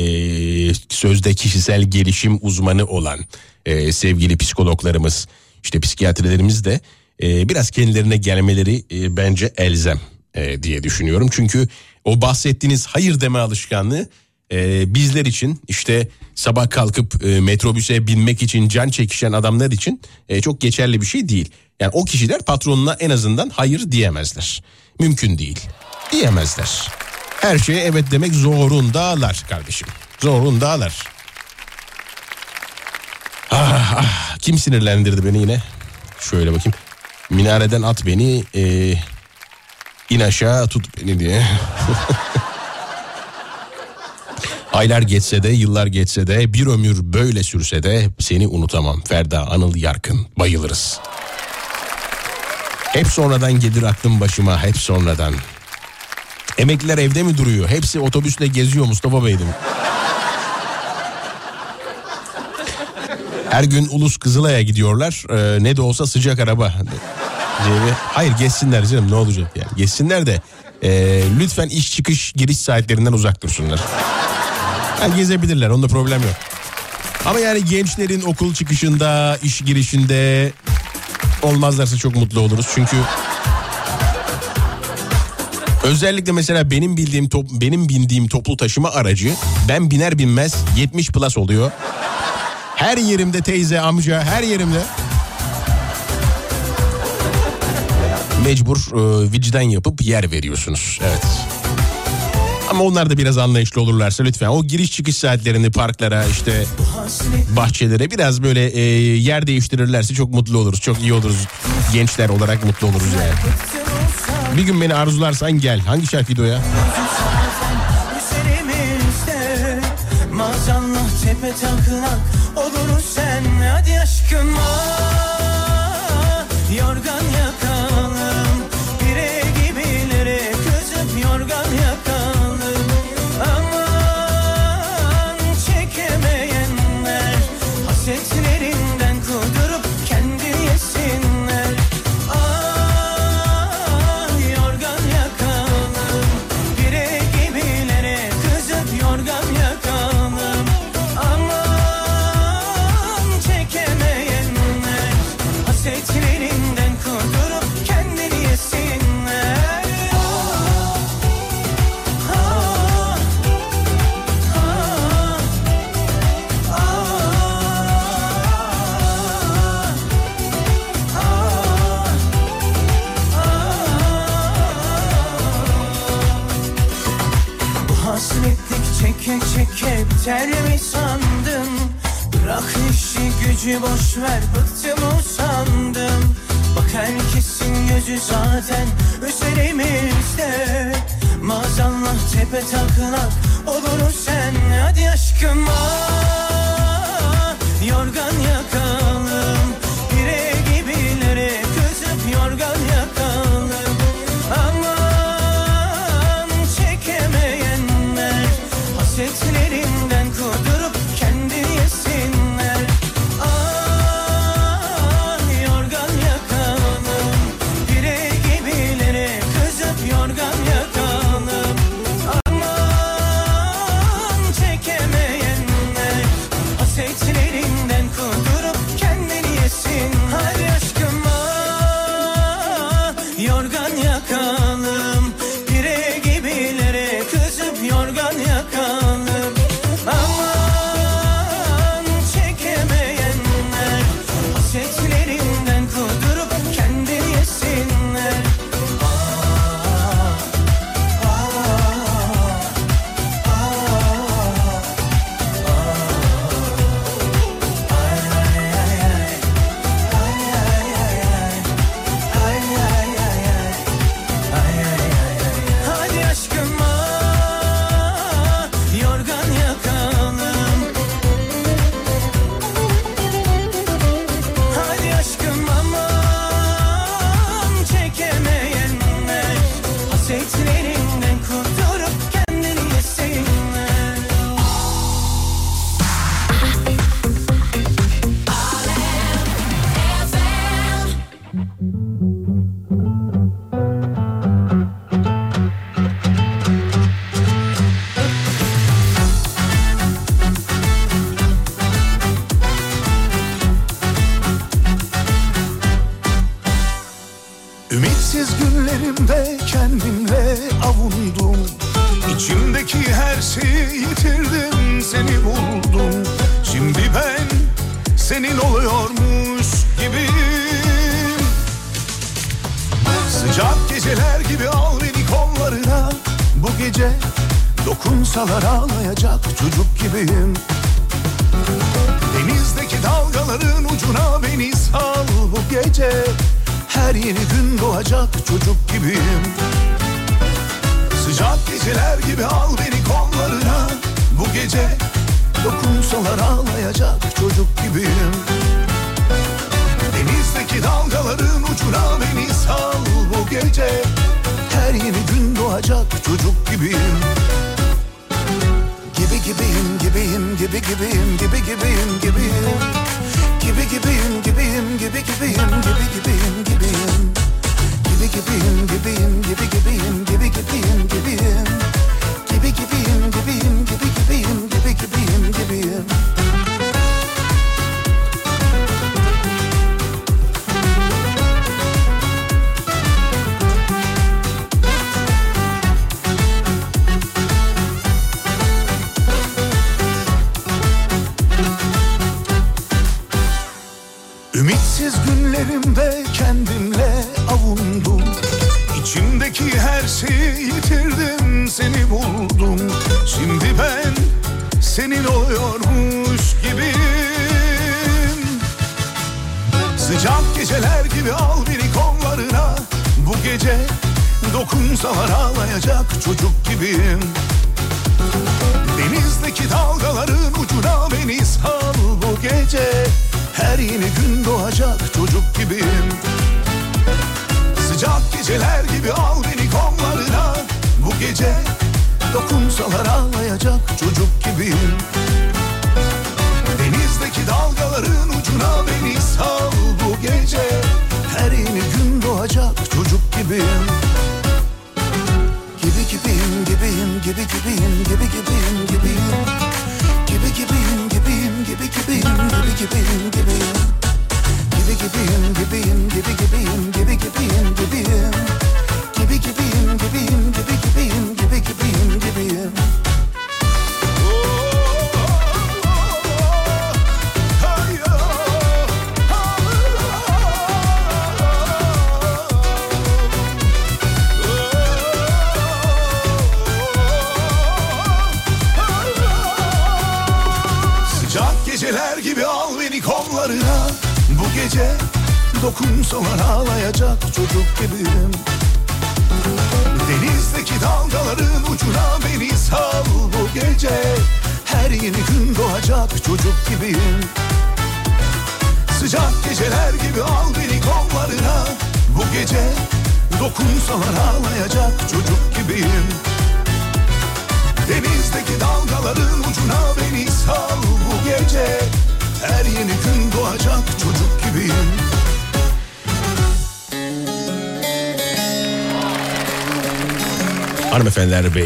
[SPEAKER 3] sözde kişisel gelişim uzmanı olan sevgili psikologlarımız işte psikiyatrilerimiz de biraz kendilerine gelmeleri bence elzem diye düşünüyorum. Çünkü o bahsettiğiniz hayır deme alışkanlığı e, bizler için işte sabah kalkıp e, metrobüse binmek için can çekişen adamlar için e, çok geçerli bir şey değil. Yani o kişiler patronuna en azından hayır diyemezler. Mümkün değil. Diyemezler. Her şeye evet demek zorundalar kardeşim. Zorundalar. Ah, ah, kim sinirlendirdi beni yine? Şöyle bakayım. Minareden at beni, e, in aşağı tut beni diye. *laughs* Aylar geçse de, yıllar geçse de, bir ömür böyle sürse de seni unutamam. Ferda Anıl Yarkın, bayılırız. Hep sonradan gelir aklım başıma, hep sonradan. Emekliler evde mi duruyor? Hepsi otobüsle geziyor Mustafa Bey'dim. Her gün Ulus Kızılay'a gidiyorlar. Ee, ne de olsa sıcak araba. Hayır geçsinler canım ne olacak yani. Geçsinler de e, lütfen iş çıkış giriş saatlerinden uzak dursunlar. Gezebilirler onda problem yok. Ama yani gençlerin okul çıkışında, iş girişinde olmazlarsa çok mutlu oluruz. Çünkü özellikle mesela benim bildiğim top, benim bindiğim toplu taşıma aracı ben biner binmez 70 plus oluyor. Her yerimde teyze, amca, her yerimde. Mecbur e, vicdan yapıp yer veriyorsunuz. Evet. Ama onlar da biraz anlayışlı olurlarsa lütfen o giriş çıkış saatlerini parklara işte bahçelere biraz böyle e, yer değiştirirlerse çok mutlu oluruz. Çok iyi oluruz. Gençler olarak mutlu oluruz yani. Bir gün beni arzularsan gel. Hangi şarkıydı o ya?
[SPEAKER 7] Maazallah tepe takılak oluruz sen hadi aşkım ah,
[SPEAKER 14] Yeter mi sandın? Bırak işi gücü boş ver bıktım usandım. Bak herkesin gözü zaten üzerimizde. Maazallah tepe taklak olur sen? Hadi aşkım
[SPEAKER 15] al Analar ağlayacak Çocuk.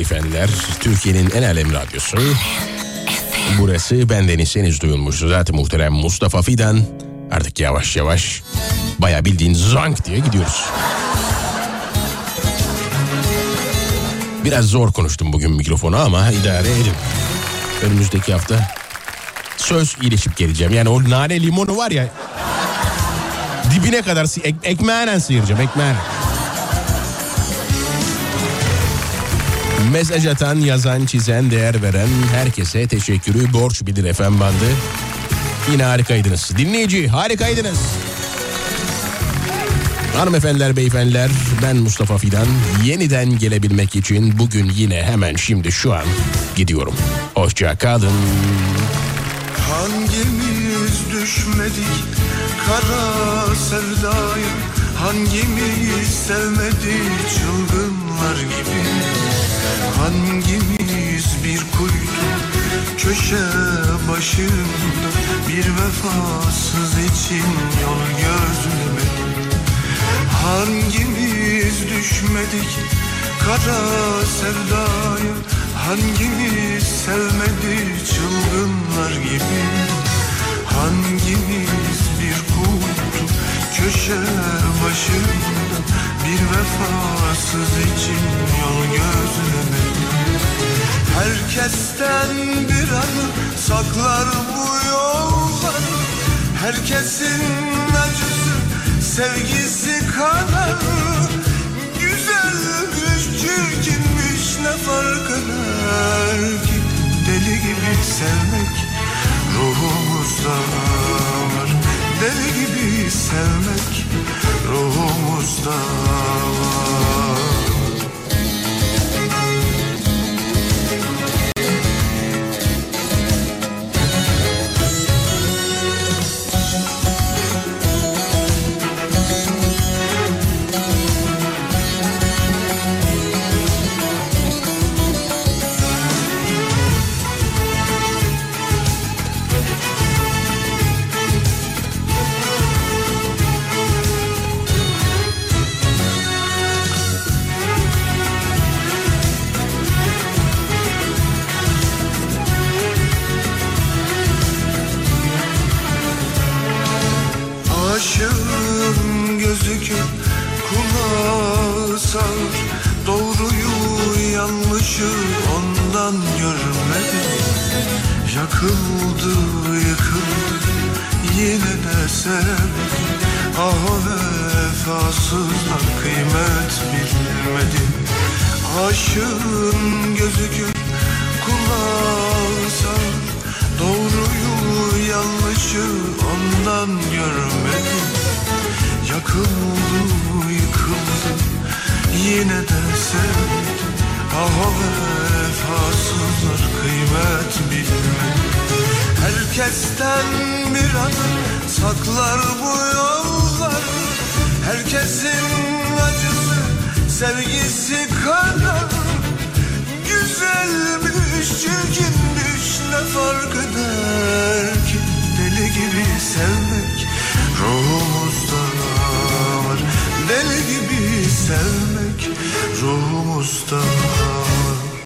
[SPEAKER 3] Beyefendiler, Türkiye'nin en alem radyosu. Burası bendeniz henüz duyulmuş. Zaten muhterem Mustafa Fidan. Artık yavaş yavaş baya bildiğin zank diye gidiyoruz. Biraz zor konuştum bugün mikrofonu ama idare edin. Önümüzdeki hafta söz iyileşip geleceğim. Yani o nane limonu var ya dibine kadar ek, ekmeğine sıyıracağım ekmeğine. Mesaj atan, yazan, çizen, değer veren herkese teşekkürü borç bilir efendim bandı. Yine harikaydınız. Dinleyici harikaydınız. Hanımefendiler, beyefendiler ben Mustafa Fidan. Yeniden gelebilmek için bugün yine hemen şimdi şu an gidiyorum. Hoşça kalın.
[SPEAKER 2] Hangimiz düşmedik kara sevdaya Hangimiz sevmedik çılgınlar gibi? Hangimiz bir kuytu köşe başında Bir vefasız için yol gözlemedik Hangimiz düşmedik kara sevdaya? Hangimiz sevmedi çılgınlar gibi? Hangimiz köşe başında Bir vefasız için yol gözlemedi Herkesten bir anı saklar bu yollar Herkesin acısı sevgisi kadar Güzelmiş çirkinmiş ne fark eder ki? Deli gibi sevmek ruhumuzda var Deli gibi sevmek ruhumuzda var Yakıldı yıkıldı. Yine de sevdi Ah vefasızlar kıymet bilmedi Aşığın gözü kör kulağı sağır Doğruyu yanlışı ondan görmedi Yakıldı yıkıldı. Yine de sevdi Ah o vefasızlar kıymet bilmedi Herkesten bir adım saklar bu yollar. Herkesin acısı sevgisi kadar Güzelmiş çirkinmiş ne fark eder ki? Deli gibi sevmek ruhumuzda var. Deli gibi sevmek ruhumuzda var